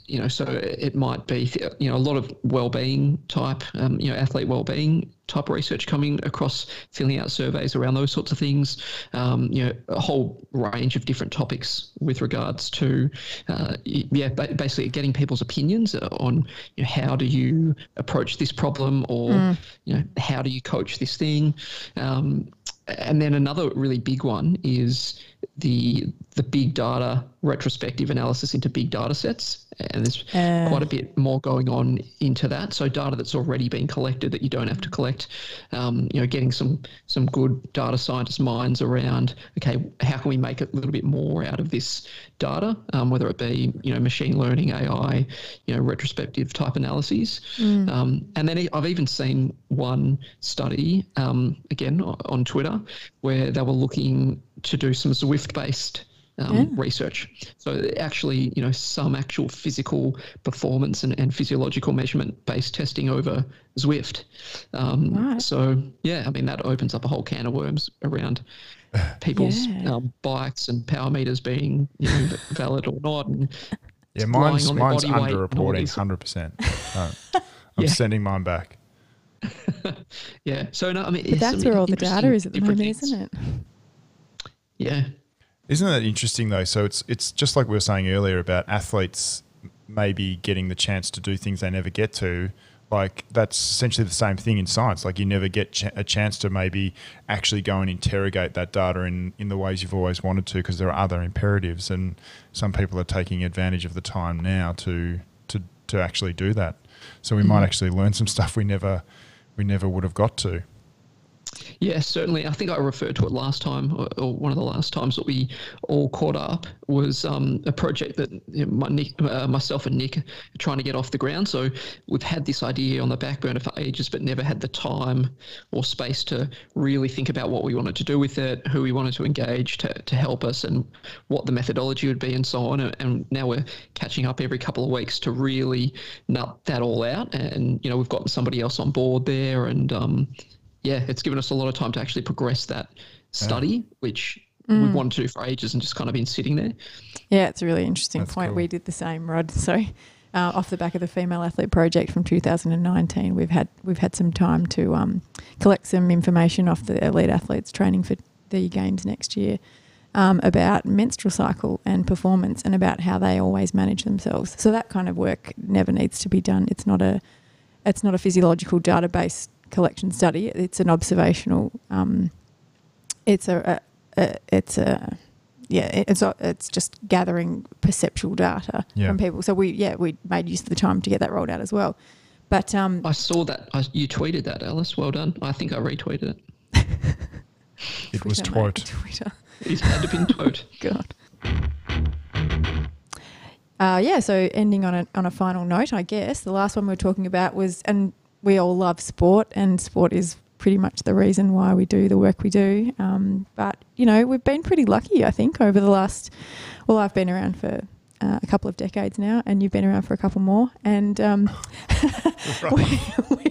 you know, so it might be, you know, a lot of well-being type, um, you know, athlete well-being type research coming across, filling out surveys around those sorts of things. Um, you know, a whole range of different topics with regards to, uh, yeah, basically getting people's opinions on you know, how do you approach this problem, or mm. you know, how do you coach this thing. Um, and then another really big one is the the big data retrospective analysis into big data sets and there's uh, quite a bit more going on into that. So data that's already been collected that you don't have to collect. Um, you know getting some some good data scientist minds around okay how can we make a little bit more out of this data? Um, whether it be you know machine learning ai you know retrospective type analyses. Mm. um, and then i've even seen one study um, again on twitter where they were looking to do some Zwift based um, yeah. research. So actually, you know, some actual physical performance and, and physiological measurement based testing over Zwift. Um, right. So yeah, I mean that opens up a whole can of worms around people's yeah. um, bikes and power meters being you know, valid or not, and Yeah, mine's mine's body weight underreporting, hundred percent. I'm Yeah. sending mine back. Yeah. So no, I mean, But that's where all the data is at the moment, isn't isn't it? Yeah. Isn't that interesting though? So it's it's just like we were saying earlier about athletes maybe getting the chance to do things they never get to. Like that's essentially the same thing in science. Like you never get ch- a chance to maybe actually go and interrogate that data in, in the ways you've always wanted to because there are other imperatives, and some people are taking advantage of the time now to to to actually do that. So we mm-hmm. might actually learn some stuff we never we never would have got to. Yeah, certainly. I think I referred to it last time, or, one of the last times that we all caught up was um, a project that you know, my, Nick, uh, myself and Nick are trying to get off the ground. So we've had this idea on the back burner for ages, but never had the time or space to really think about what we wanted to do with it, who we wanted to engage to, to help us, and what the methodology would be, and so on. And, and now we're catching up every couple of weeks to really nut that all out. And you know, we've got somebody else on board there, and um, yeah, it's given us a lot of time to actually progress that study, which we've wanted to do for ages and just kind of been sitting there. Yeah, it's a really interesting That's point. cool. We did the same, Rod. So, uh, off the back of the female athlete project from 2019, we've had we've had some time to um, collect some information off the elite athletes training for the games next year um, about menstrual cycle and performance, and about how they always manage themselves. So that kind of work never needs to be done. It's not a it's not a physiological database collection study. It's an observational. Um, it's a, a, a it's a yeah, it's a- it's just gathering perceptual data Yeah. from people. So we yeah we made use of the time to get that rolled out as well. But um, I saw that. I, you tweeted that, Alice. Well done. I think I retweeted it. It was Twitter, twat. Twitter. It's had to been tote. God. Uh, yeah, so ending on a, on a final note, I guess the last one we were talking about was, and we all love sport, and sport is pretty much the reason why we do the work we do. Um, but you know, we've been pretty lucky, I think, over the last. Well, I've been around for uh, a couple of decades now, and you've been around for a couple more, and um, we, we,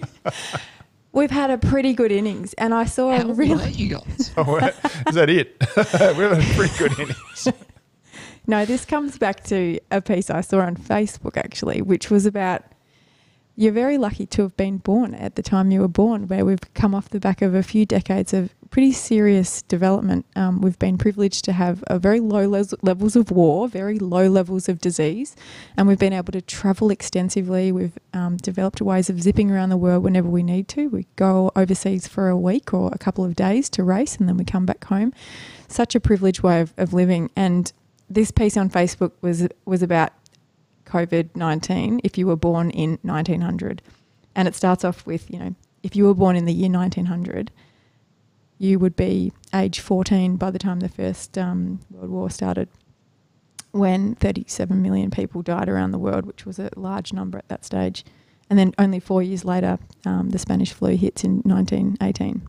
we've had a pretty good innings. And I saw How a really are you guys? Oh, is that it? we have had a pretty good innings. No, this comes back to a piece I saw on Facebook actually, which was about you're very lucky to have been born at the time you were born, where we've come off the back of a few decades of pretty serious development. Um, we've been privileged to have very low les- levels of war, very low levels of disease, and we've been able to travel extensively. We've um, developed ways of zipping around the world whenever we need to. We go overseas for a week or a couple of days to race, and then we come back home. Such a privileged way of, of living, and this piece on Facebook was was about COVID nineteen. If you were born in nineteen hundred, and it starts off with you know if you were born in the year nineteen hundred, you would be age fourteen by the time the first um, World War started. When thirty seven million people died around the world, which was a large number at that stage, and then only four years later, um, the Spanish flu hits in nineteen eighteen,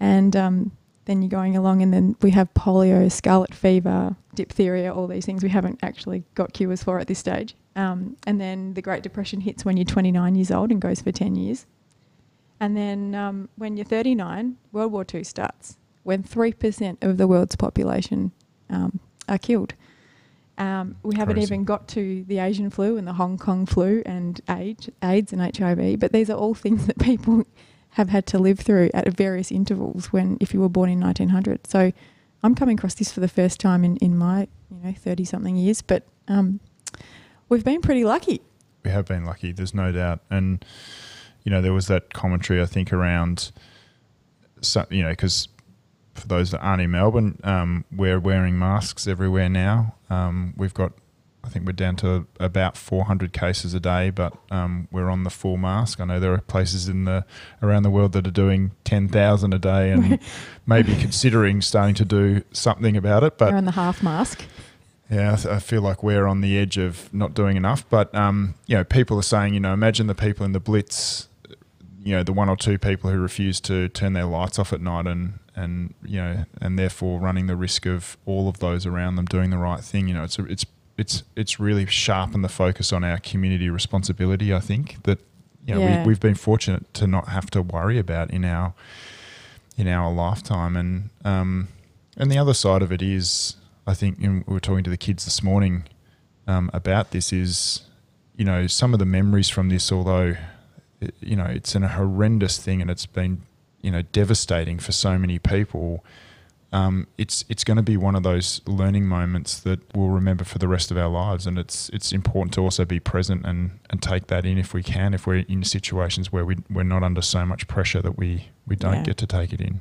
and um, then you're going along, and then we have polio, scarlet fever, diphtheria, all these things we haven't actually got cures for at this stage. Um, and then the Great Depression hits when you're 29 years old and goes for 10 years. And then um, when you're 39, World War II starts, when 3% of the world's population um, are killed. Um, we haven't Crazy. even got to the Asian flu and the Hong Kong flu and AIDS, AIDS and HIV, but these are all things that people have had to live through at various intervals when if you were born in 1900. So I'm coming across this for the first time in, in my you know 30 something years, but um, we've been pretty lucky. we have been lucky. There's no doubt. And you know, there was that commentary I think around, so, you know, because for those that aren't in Melbourne, um, we're wearing masks everywhere now. Um, we've got, think we're down to about 400 cases a day, but um, we're on the full mask. I know there are places in the around the world that are doing 10,000 a day and maybe considering starting to do something about it. But They're on the half mask. yeah, I, th- I feel like we're on the edge of not doing enough. But um, you know, people are saying, you know, imagine the people in the blitz, you know, the one or two people who refuse to turn their lights off at night, and and you know, and therefore running the risk of all of those around them doing the right thing. You know, it's a, it's it's it's really sharpened the focus on our community responsibility. I think that you know Yeah. we, we've been fortunate to not have to worry about in our in our lifetime, and um, and the other side of it is, I think, we were talking to the kids this morning. um, about this is, you know, some of the memories from this, although, it- you know, it's an horrendous thing and it's been, you know, devastating for so many people. Um, it's it's going to be one of those learning moments that we'll remember for the rest of our lives, and it's it's important to also be present and, and take that in if we can. If we're in situations where we we're not under so much pressure that we we don't Yeah. get to take it in.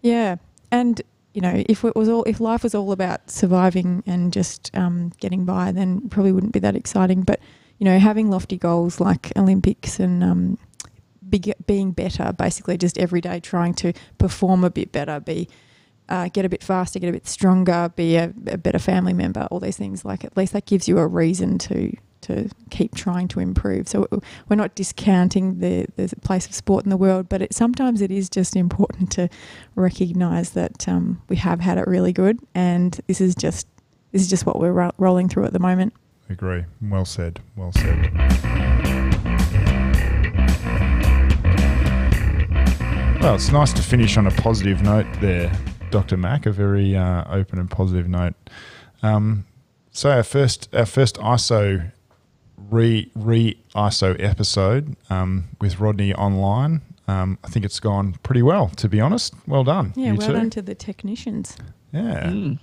Yeah, and you know, if it was all, if life was all about surviving and just um, getting by, then probably wouldn't be that exciting. But you know, having lofty goals like Olympics and um, be, being better, basically just every day trying to perform a bit better, be uh, get a bit faster, get a bit stronger, be a, a better family member, all these things. Like at least that gives you a reason to to keep trying to improve. So we're not discounting the the place of sport in the world, but it, sometimes it is just important to recognise that um, we have had it really good, and this is just this is just what we're ro- rolling through at the moment. Agree. Well said. Well said. Well, it's nice to finish on a positive note there, Dr. Mack. A very uh, open and positive note. Um, so our first our first ISO re re ISO episode um, with Rodney online. Um, I think it's gone pretty well, to be honest. Well done. Yeah, you well two. done to the technicians. Yeah. Mm.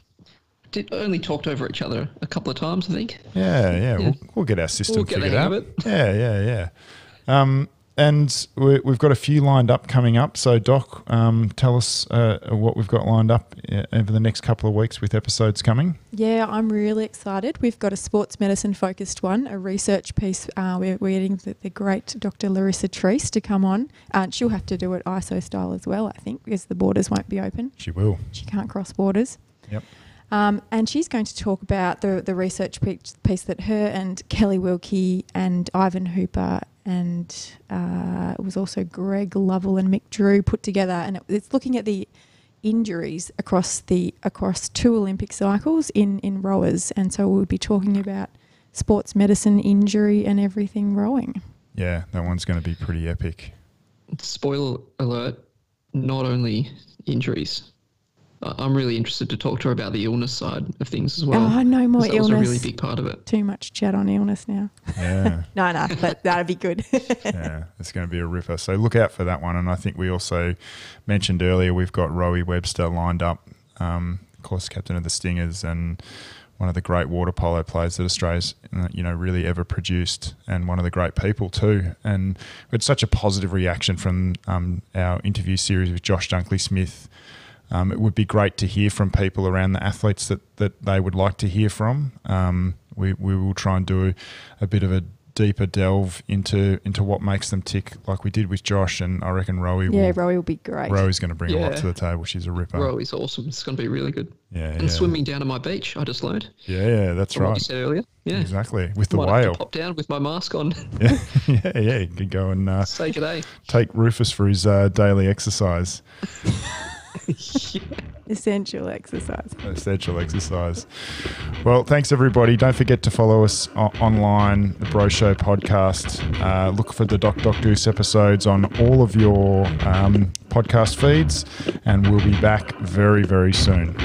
Did only talked over each other a couple of times, I think. Yeah, yeah, Yeah. We'll, we'll get our system We'll get figured out. of it. Yeah, yeah, yeah. Um, and we, we've got a few lined up coming up. So, Doc, um, tell us uh, what we've got lined up uh, over the next couple of weeks with episodes coming. Yeah, I'm really excited. We've got a sports medicine focused one, a research piece. Uh, we're, we're getting the, the great Dr. Larissa Trease to come on. Uh, she'll have to do it ISO style as well, I think, because the borders won't be open. She will. She can't cross borders. Yep. Um, and she's going to talk about the, the research piece, piece that her and Kelly Wilkie and Ivan Hooper and uh, it was also Greg Lovell and Mick Drew put together. And it, it's looking at the injuries across the across two Olympic cycles in, in rowers. And so we'll be talking about sports medicine, injury, and everything rowing. Yeah, that one's going to be pretty epic. Spoiler alert, not only injuries. I- I'm really interested to talk to her about the illness side of things as well. oh, no more 'cause that was illness. a really big part of it. Too much chat on illness now. Yeah. No, no, but that'd be good. yeah, it's going to be a ripper. So look out for that one. And I think we also mentioned earlier we've got Rowie Webster lined up, um, of course, captain of the Stingers and one of the great water polo players that Australia's uh, you know really ever produced, and one of the great people too. And we had such a positive reaction from um, our interview series with Josh Dunkley Smith. Um, it would be great to hear from people around the athletes that, that they would like to hear from. Um, we, we will try and do a bit of a deeper delve into into what makes them tick, like we did with Josh, and I reckon Rowie yeah, will. Rowie will be great. Rowie's going to bring a lot to the table. She's a ripper. Row is awesome. It's going to be really good. Yeah, And yeah. swimming down at my beach, I just learned. Yeah, yeah, that's from What you right. said earlier. Yeah. Exactly with the Might have to whale. pop down with my mask on. Yeah, yeah, yeah. You could go and uh, Say good day. take Rufus for his uh, daily exercise, Essential exercise. essential exercise. Well, thanks everybody. Don't forget to follow us o- online, the Bro Show podcast. Uh, look for the Doc Doc Deuce episodes on all of your um, podcast feeds, and we'll be back very, very soon.